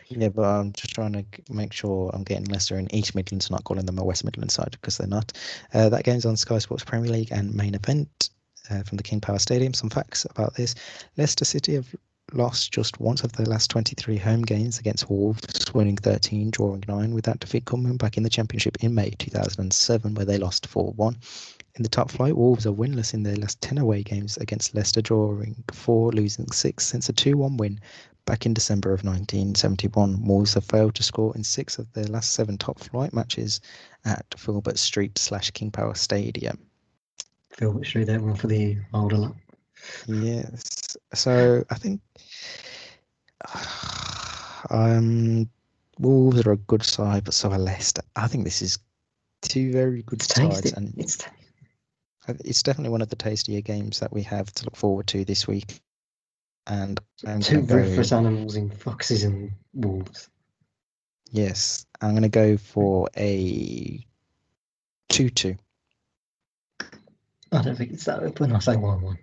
Speaker 1: Yeah, but I'm just trying to make sure I'm getting Leicester in East Midlands, not calling them a West Midlands side because they're not. Uh, that game's on Sky Sports Premier League and main event uh, from the King Power Stadium. Some facts about this: Leicester City have lost just once of their last 23 home games against Wolves, winning 13, drawing 9, with that defeat coming back in the Championship in May 2007, where they lost 4 1. In the top flight, Wolves are winless in their last 10 away games against Leicester, drawing 4, losing 6 since a 2 1 win back in December of 1971. Wolves have failed to score in 6 of their last 7 top flight matches at Filbert Street slash King Power Stadium.
Speaker 2: Filbert Street, that one for the older lot.
Speaker 1: Yes. So I think um Wolves are a good side, but so are Leicester. I think this is two very good
Speaker 2: It's
Speaker 1: sides,
Speaker 2: tasty.
Speaker 1: and
Speaker 2: It's ta- Uh,
Speaker 1: it's definitely one of the tastier games that we have to look forward to this week. And I'm
Speaker 2: two
Speaker 1: gonna go,
Speaker 2: animals in foxes and wolves.
Speaker 1: yes, I'm going to go for a two-two.
Speaker 2: I don't think it's that open. I say 1 1.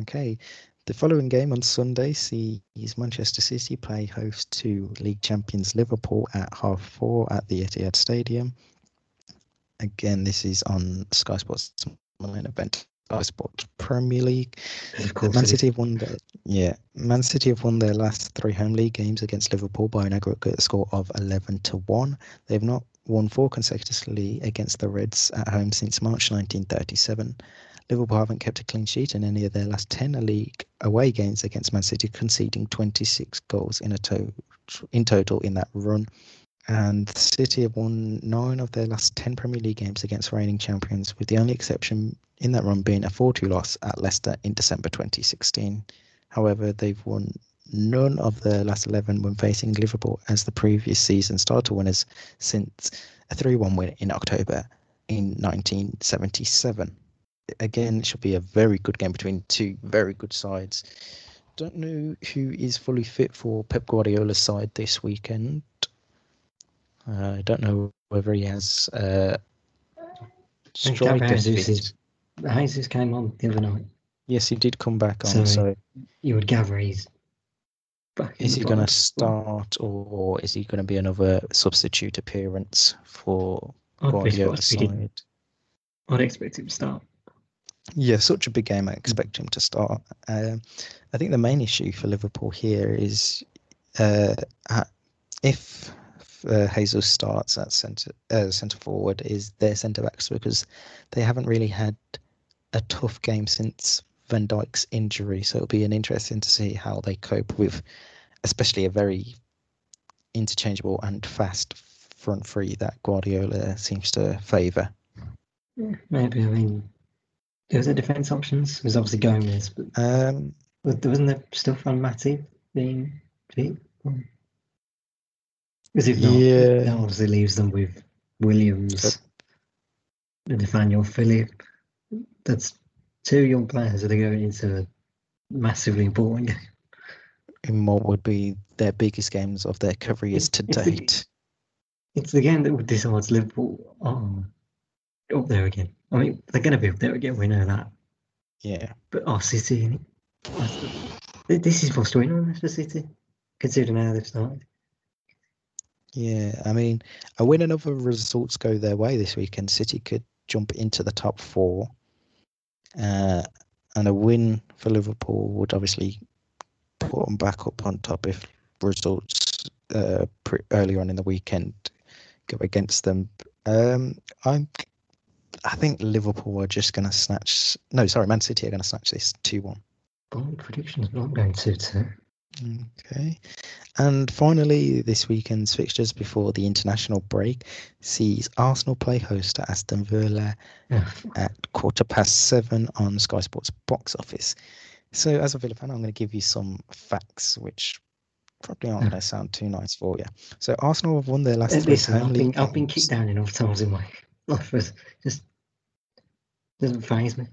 Speaker 1: Okay. The following game on Sunday sees Manchester City play host to League champions Liverpool at half four at the Etihad Stadium. Again, this is on Sky Sports main event, Sky Sports Premier League. Man. City have won their yeah. Man City have won their last three home league games against Liverpool by an aggregate score of eleven to one. They've not won four consecutively against the Reds at home since March 1937. Liverpool haven't kept a clean sheet in any of their last 10 league away games against Man City, conceding 26 goals in a to- in total in that run. And City have won nine of their last 10 Premier League games against reigning champions, with the only exception in that run being a 4 2 loss at Leicester in December 2016. However, they've won none of their last 11 when facing Liverpool as the previous season's starter winners since a 3 1 win in October in 1977. Again, it should be a very good game between two very good sides. Don't know who is fully fit for Pep Guardiola's side this weekend. Uh, I don't know whether he has uh,
Speaker 2: Gabriel Jesus is- Jesus came on the other night.
Speaker 1: Yes, he did come back on.
Speaker 2: So-
Speaker 1: So,
Speaker 2: You would gather he's back.
Speaker 1: is he going to start, or is he going to be another substitute appearance for
Speaker 2: I'd
Speaker 1: Guardiola's
Speaker 2: surprised if he didn't.
Speaker 1: side?
Speaker 2: I'd expect him to start.
Speaker 1: Yeah, such a big game. I expect him to start. Um, I think the main issue for Liverpool here is uh, if uh, Jesus starts at centre uh, centre forward, is their centre backs because they haven't really had a tough game since Van Dijk's injury. So it'll be an interesting to see how they cope with, especially a very interchangeable and fast front three that Guardiola seems to favour.
Speaker 2: Yeah, maybe. I mean, there was a defence options. There's obviously Gomez, but
Speaker 1: Um,
Speaker 2: wasn't there stuff on Matty being fit? Because if not,
Speaker 1: Yeah.
Speaker 2: that obviously leaves them with Williams and Nathaniel Phillip. That's two young players that are going into a massively important game.
Speaker 1: In what would be their biggest games of their careers to
Speaker 2: It's the-
Speaker 1: date.
Speaker 2: It's the game that decides Liverpool are up there again. I mean, they're going to be up there again. We know that.
Speaker 1: Yeah.
Speaker 2: But our City, the- this is what's going on for City, considering how they've started.
Speaker 1: Yeah, I mean, a win and other results go their way this weekend. City could jump into the top four, uh, and a win for Liverpool would obviously put them back up on top if results uh, pre- earlier on in the weekend go against them. Um, I'm, I think Liverpool are just going to snatch. No, sorry, Man City are going to snatch this two-one.
Speaker 2: Bold predictions, but I'm going to two.
Speaker 1: Okay. And finally, this weekend's fixtures before the international break sees Arsenal play host to Aston Villa
Speaker 2: Yeah.
Speaker 1: at quarter past seven on Sky Sports box office. So, as a Villa fan, I'm going to give you some facts which probably aren't
Speaker 2: Yeah.
Speaker 1: going to sound too nice for you. So, Arsenal have won their last three
Speaker 2: Listen,
Speaker 1: home
Speaker 2: I've been, I've been kicked down enough times in my life. But just doesn't phase me.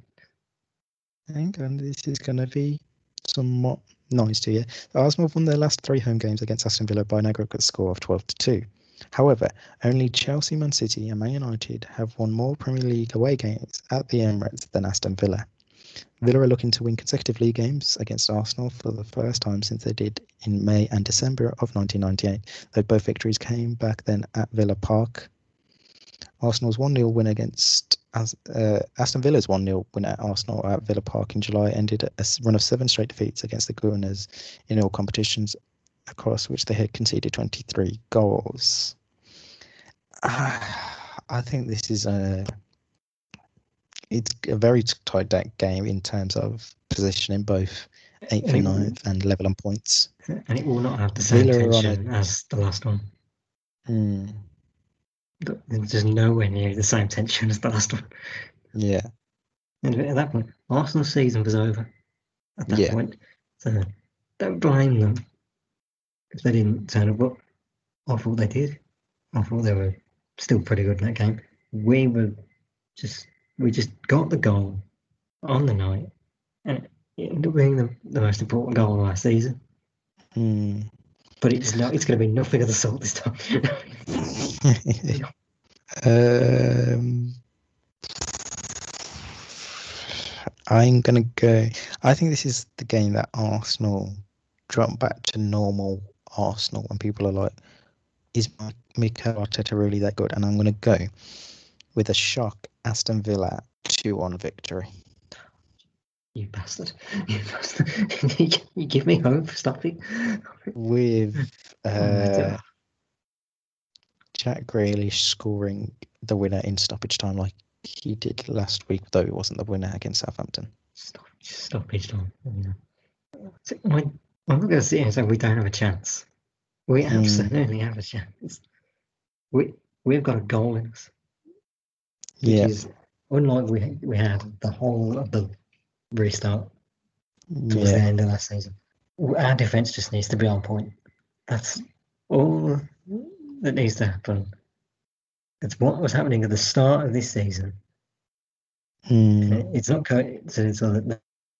Speaker 1: On, this is going to be somewhat nice to you. Arsenal have won their last three home games against Aston Villa by an aggregate score of 12 to 2. However, only Chelsea, Man City, and Man United have won more Premier League away games at the Emirates than Aston Villa. Villa are looking to win consecutive league games against Arsenal for the first time since they did in May and December of 1998, though both victories came back then at Villa Park. Arsenal's 1 0 win against uh, Aston Villa's 1 0 win at Arsenal at Villa Park in July ended a run of seven straight defeats against the Gunners in all competitions, across which they had conceded 23 goals. Ah, I think this is a it's a very tight game in terms of positioning both eighth
Speaker 2: And
Speaker 1: ninth and level on points.
Speaker 2: and it will not have the same
Speaker 1: Villa are on a-
Speaker 2: tension as the last one.
Speaker 1: Mm,
Speaker 2: There's nowhere near the same tension as the last one.
Speaker 1: yeah,
Speaker 2: And at that point, Arsenal's season was over. At that
Speaker 1: Yeah.
Speaker 2: point, so don't blame them if they didn't turn up. But I thought they did. I thought they were still pretty good in that game. We were just we just got the goal on the night, and it ended up being the, the most important goal of our season.
Speaker 1: mm.
Speaker 2: But it's not. it's going to be nothing of the sort this time.
Speaker 1: um, I'm gonna go. I think this is the game that Arsenal drop back to normal Arsenal, when people are like, "Is Mi- Mikel Arteta really that good?" And I'm gonna go with a shock Aston Villa two-one victory.
Speaker 2: You bastard! You bastard! you, you give me hope. Stop it.
Speaker 1: with uh, Jack Grealish scoring the winner in stoppage time like he did last week, though it wasn't the winner against Southampton.
Speaker 2: Stop, stop each time. You know. So, I, I'm not going to sit here and say we don't have a chance. We
Speaker 1: Mm.
Speaker 2: absolutely have a chance. We we've got a goal in us, which
Speaker 1: Yeah,
Speaker 2: is unlike we we had the whole of the restart towards the end of last season. Our defense just needs to be on point. That's all that needs to happen. It's what was happening at the start of this season.
Speaker 1: mm,
Speaker 2: It's not coincidence that the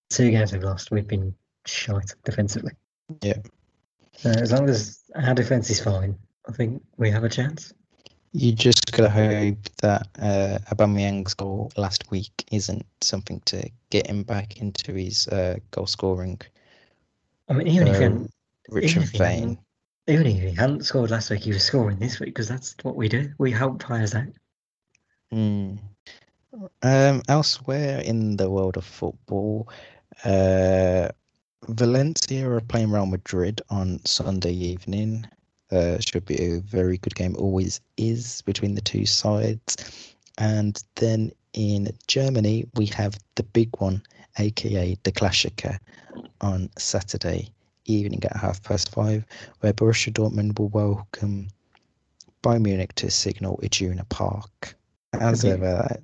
Speaker 2: two games we've lost, we've been shite defensively.
Speaker 1: Yeah.
Speaker 2: So as long as our defense is fine, I think we have a chance.
Speaker 1: You just gotta hope that uh, Aubameyang's goal last week isn't something to get him back into his uh, goal scoring
Speaker 2: I mean, even if he hadn't,
Speaker 1: rich
Speaker 2: even
Speaker 1: and
Speaker 2: if
Speaker 1: vain.
Speaker 2: even if he hadn't scored last week, he was scoring this week because that's what we do. We help players out.
Speaker 1: Mm. Um, elsewhere in the world of football, uh, Valencia are playing Real Madrid on Sunday evening. Uh, should be a very good game, always is between the two sides. And then in Germany, we have the big one, aka the Klassiker, on Saturday evening at half past five, where Borussia Dortmund will welcome Bayern Munich to Signal Iduna Park. As
Speaker 2: Okay.
Speaker 1: ever,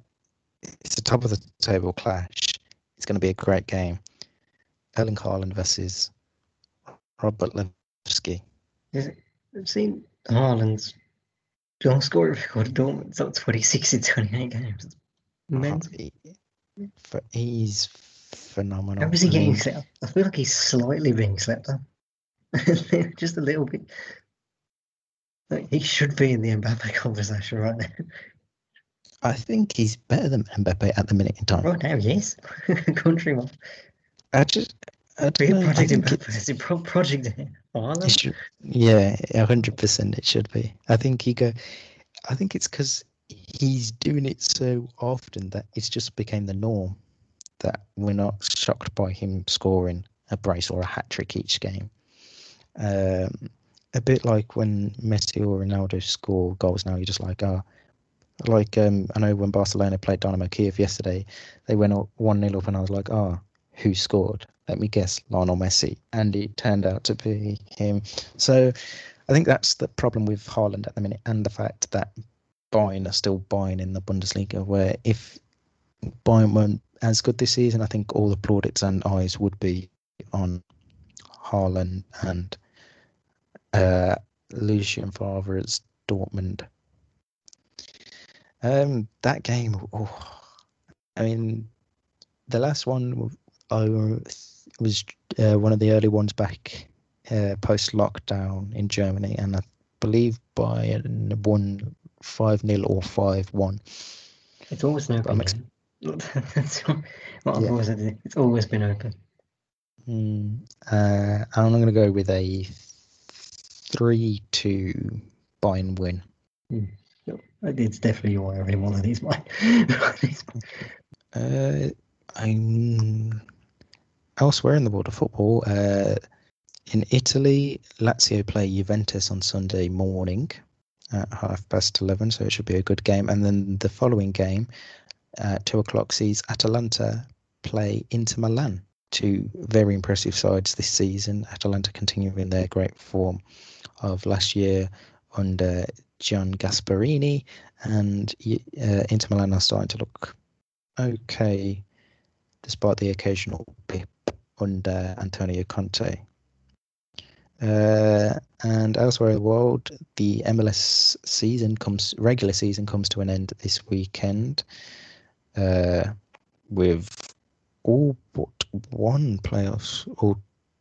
Speaker 1: it's a top of the table clash. It's going to be a great game. Erling Haaland versus Robert Lewandowski.
Speaker 2: I've seen oh, Haaland's goal scoring record at Dortmund. It's like 26 in 28 games. Uh-huh. It's mental.
Speaker 1: He- for- he's phenomenal.
Speaker 2: How is he getting
Speaker 1: And
Speaker 2: slept? I feel like he's slightly being slept on. Just a little bit. Like, he should be in the Mbappe conversation right now.
Speaker 1: I think he's better than Mbappe at the minute in time.
Speaker 2: Right now, yes. Countryman.
Speaker 1: I just, I
Speaker 2: Be
Speaker 1: don't
Speaker 2: a
Speaker 1: know. I
Speaker 2: project
Speaker 1: think
Speaker 2: Mbappe.
Speaker 1: it's-
Speaker 2: It's a pro- project
Speaker 1: It
Speaker 2: Haaland.
Speaker 1: should, yeah, hundred percent. It should be. I think he go. I think it's because he's doing it so often that it's just became the norm. That we're not shocked by him scoring a brace or a hat trick each game. Um, a bit like when Messi or Ronaldo score goals now, you're just like, ah, like um, I know when Barcelona played Dynamo Kiev yesterday, they went one 0 up, and I was like, ah, who scored? Let me guess, Lionel Messi, and it turned out to be him. So I think that's the problem with Haaland at the minute, and the fact that Bayern are still buying in the Bundesliga. Where if Bayern weren't as good this season, I think all the plaudits and eyes would be on Haaland and uh, Lucien Favre's Dortmund. Um, that game, oh, I mean, the last one I was uh, one of the early ones back uh, post lockdown in Germany, and I believe by one five 0 or five one.
Speaker 2: It's always been open.
Speaker 1: ex-
Speaker 2: what
Speaker 1: Yeah.
Speaker 2: always said. It's always been open.
Speaker 1: Mm, uh, I'm going to go with a three two Bayern win.
Speaker 2: It's definitely why every one of these mine.
Speaker 1: Uh, I'm elsewhere in the world of football. Uh, in Italy, Lazio play Juventus on Sunday morning at half past eleven, so it should be a good game. And then the following game at two o'clock sees Atalanta play Inter Milan. Two very impressive sides this season. Atalanta continuing their great form of last year under Gian Gasperini, and uh, Inter Milan are starting to look okay, despite the occasional pip under Antonio Conte. Uh, and elsewhere in the world, the MLS season comes, regular season comes to an end this weekend, uh, with all but one playoffs or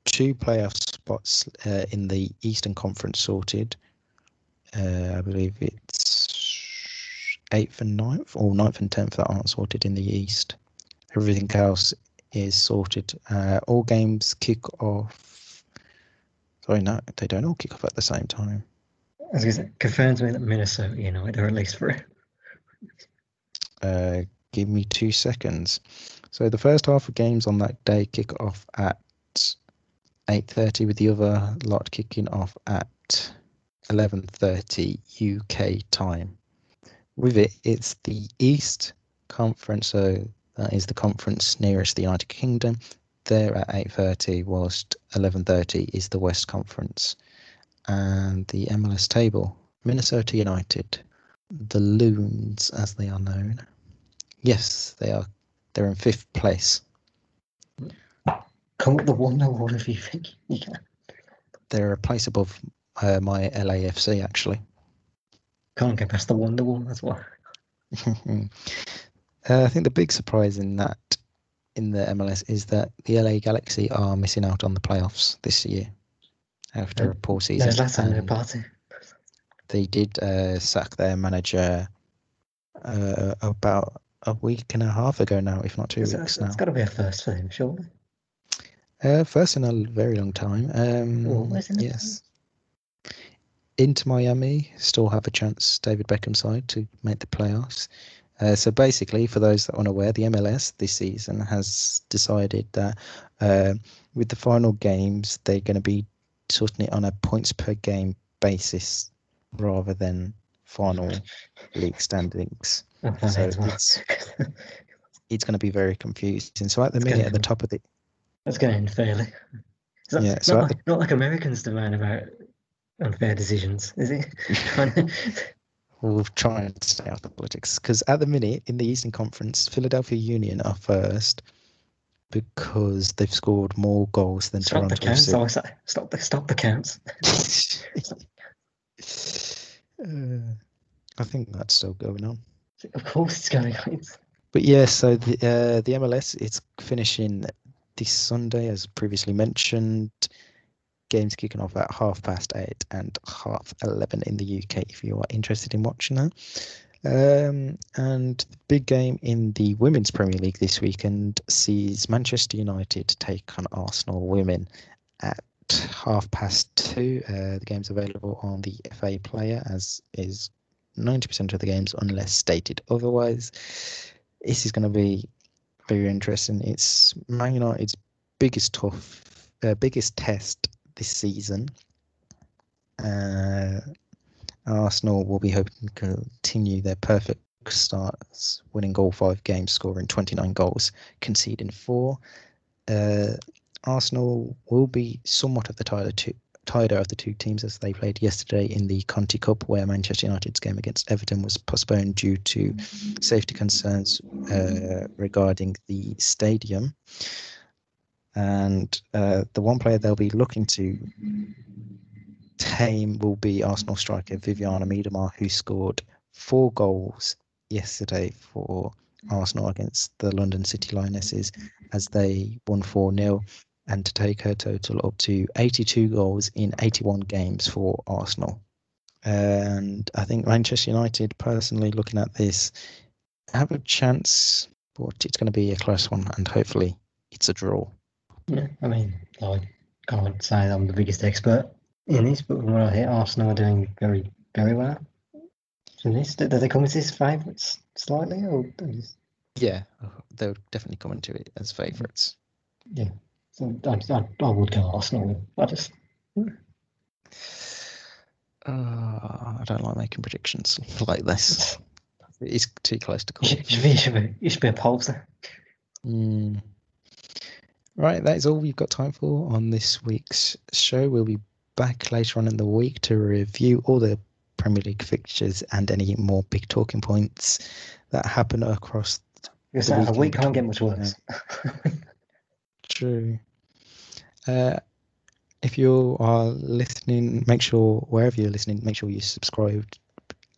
Speaker 1: two playoff spots uh, in the Eastern Conference sorted. Uh, I believe it's eighth and ninth, or ninth and tenth that aren't sorted in the East. Everything else is sorted. Uh, all games kick off. Sorry, no, they don't all kick off at the same time.
Speaker 2: As I said, confirms me that Minnesota United are at least for
Speaker 1: Uh, give me two seconds. So the first half of games on that day kick off at eight thirty, with the other lot kicking off at eleven thirty UK time. With it, it's the East Conference, so that is the conference nearest the United Kingdom. There at eight thirty, whilst eleven thirty is the West Conference, and the MLS table. Minnesota United, the Loons, as they are known. Yes, they are. They're in fifth place.
Speaker 2: Call it the Wonder Wall if you think you can.
Speaker 1: They're a place above uh, my LAFC, actually.
Speaker 2: Can't get past the Wonder Wall, that's why.
Speaker 1: Uh, I think the big surprise in that in the MLS is that the LA Galaxy are missing out on the playoffs this year after a poor season.
Speaker 2: There's last time a
Speaker 1: and
Speaker 2: party.
Speaker 1: They did uh, sack their manager uh, about a week and a half ago now, if not two
Speaker 2: It's,
Speaker 1: weeks now.
Speaker 2: it's got to be a first for him, surely.
Speaker 1: Uh, first in a very long time. Um,
Speaker 2: a
Speaker 1: yes. Inter Miami still have a chance, David Beckham side, to make the playoffs. Uh, so basically, for those that aren't aware, the MLS this season has decided that uh, with the final games, they're going to be sorting it on a points per game basis rather than final league standings. So it's- It's going to be very confusing. So at the
Speaker 2: It's
Speaker 1: minute,
Speaker 2: gonna
Speaker 1: at the top of the
Speaker 2: That's going to end fairly. Not,
Speaker 1: Yeah,
Speaker 2: not,
Speaker 1: so
Speaker 2: like, not like Americans demand about unfair decisions, is it?
Speaker 1: We'll try and stay out of politics because at the minute in the Eastern Conference, Philadelphia Union are first because they've scored more goals than
Speaker 2: stop the
Speaker 1: Toronto.
Speaker 2: counts,
Speaker 1: FC.
Speaker 2: I say. Stop the, stop the counts.
Speaker 1: Uh, I think that's still going on.
Speaker 2: Of course it's going on.
Speaker 1: But yeah, so the uh, the MLS it's finishing this Sunday, as previously mentioned. Games kicking off at half past eight and half 11 in the UK if you are interested in watching that. Um, and the big game in the Women's Premier League this weekend sees Manchester United take on Arsenal women at half past two. Uh, the game's available on the FA player, as is 90% of the games, unless stated otherwise. This is going to be very interesting. It's Man United's biggest tough, uh, biggest test this season. Uh, Arsenal will be hoping to continue their perfect starts, winning all five games, scoring 29 goals, conceding four. Uh, Arsenal will be somewhat of the tighter, two, tighter of the two teams as they played yesterday in the Conti Cup, where Manchester United's game against Everton was postponed due to safety concerns uh, regarding the stadium. And uh, the one player they'll be looking to tame will be Arsenal striker Vivianne Miedema, who scored four goals yesterday for Arsenal against the London City Lionesses as they won 4 0 and to take her total up to 82 goals in 81 games for Arsenal. And I think Manchester United, personally looking at this, have a chance, but it's going to be a close one, and hopefully it's a draw.
Speaker 2: Yeah, I mean, I can't say I'm the biggest expert in this, but from what I hear, Arsenal are doing very, very well. In this, do they come as his favourites slightly, or
Speaker 1: yeah, they'll definitely come into it as favourites.
Speaker 2: Yeah, so I, I, I would go Arsenal. I just.
Speaker 1: Uh, I don't like making predictions like this. It's too close to call.
Speaker 2: You should be, you should be, you should be a pollster.
Speaker 1: Mm. Right, that is all we've got time for on this week's show. We'll be back later on in the week to review all the Premier League fixtures and any more big talking points that happen across.
Speaker 2: Because a week can't get much worse.
Speaker 1: True. Uh, if you are listening, make sure wherever you're listening, make sure you subscribe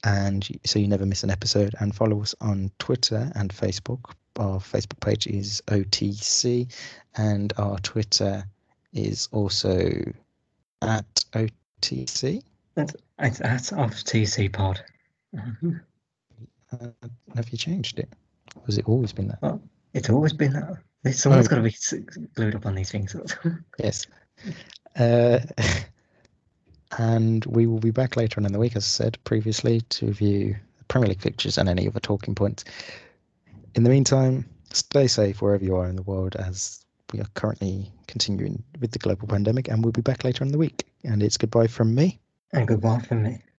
Speaker 1: and so you never miss an episode and follow us on Twitter and Facebook. Our Facebook page is OTC and our Twitter is also at OTC.
Speaker 2: That's, that's off TC pod. Mm-hmm.
Speaker 1: Uh, have you changed it? Or has it always been that?
Speaker 2: Oh, it's always been that. Someone's oh. got to be glued up on these things.
Speaker 1: yes. Uh, and we will be back later on in the week, as I said previously, to review the Premier League fixtures and any other talking points. In the meantime, stay safe wherever you are in the world as we are currently continuing with the global pandemic, and we'll be back later in the week. And it's goodbye from me.
Speaker 2: And goodbye from me.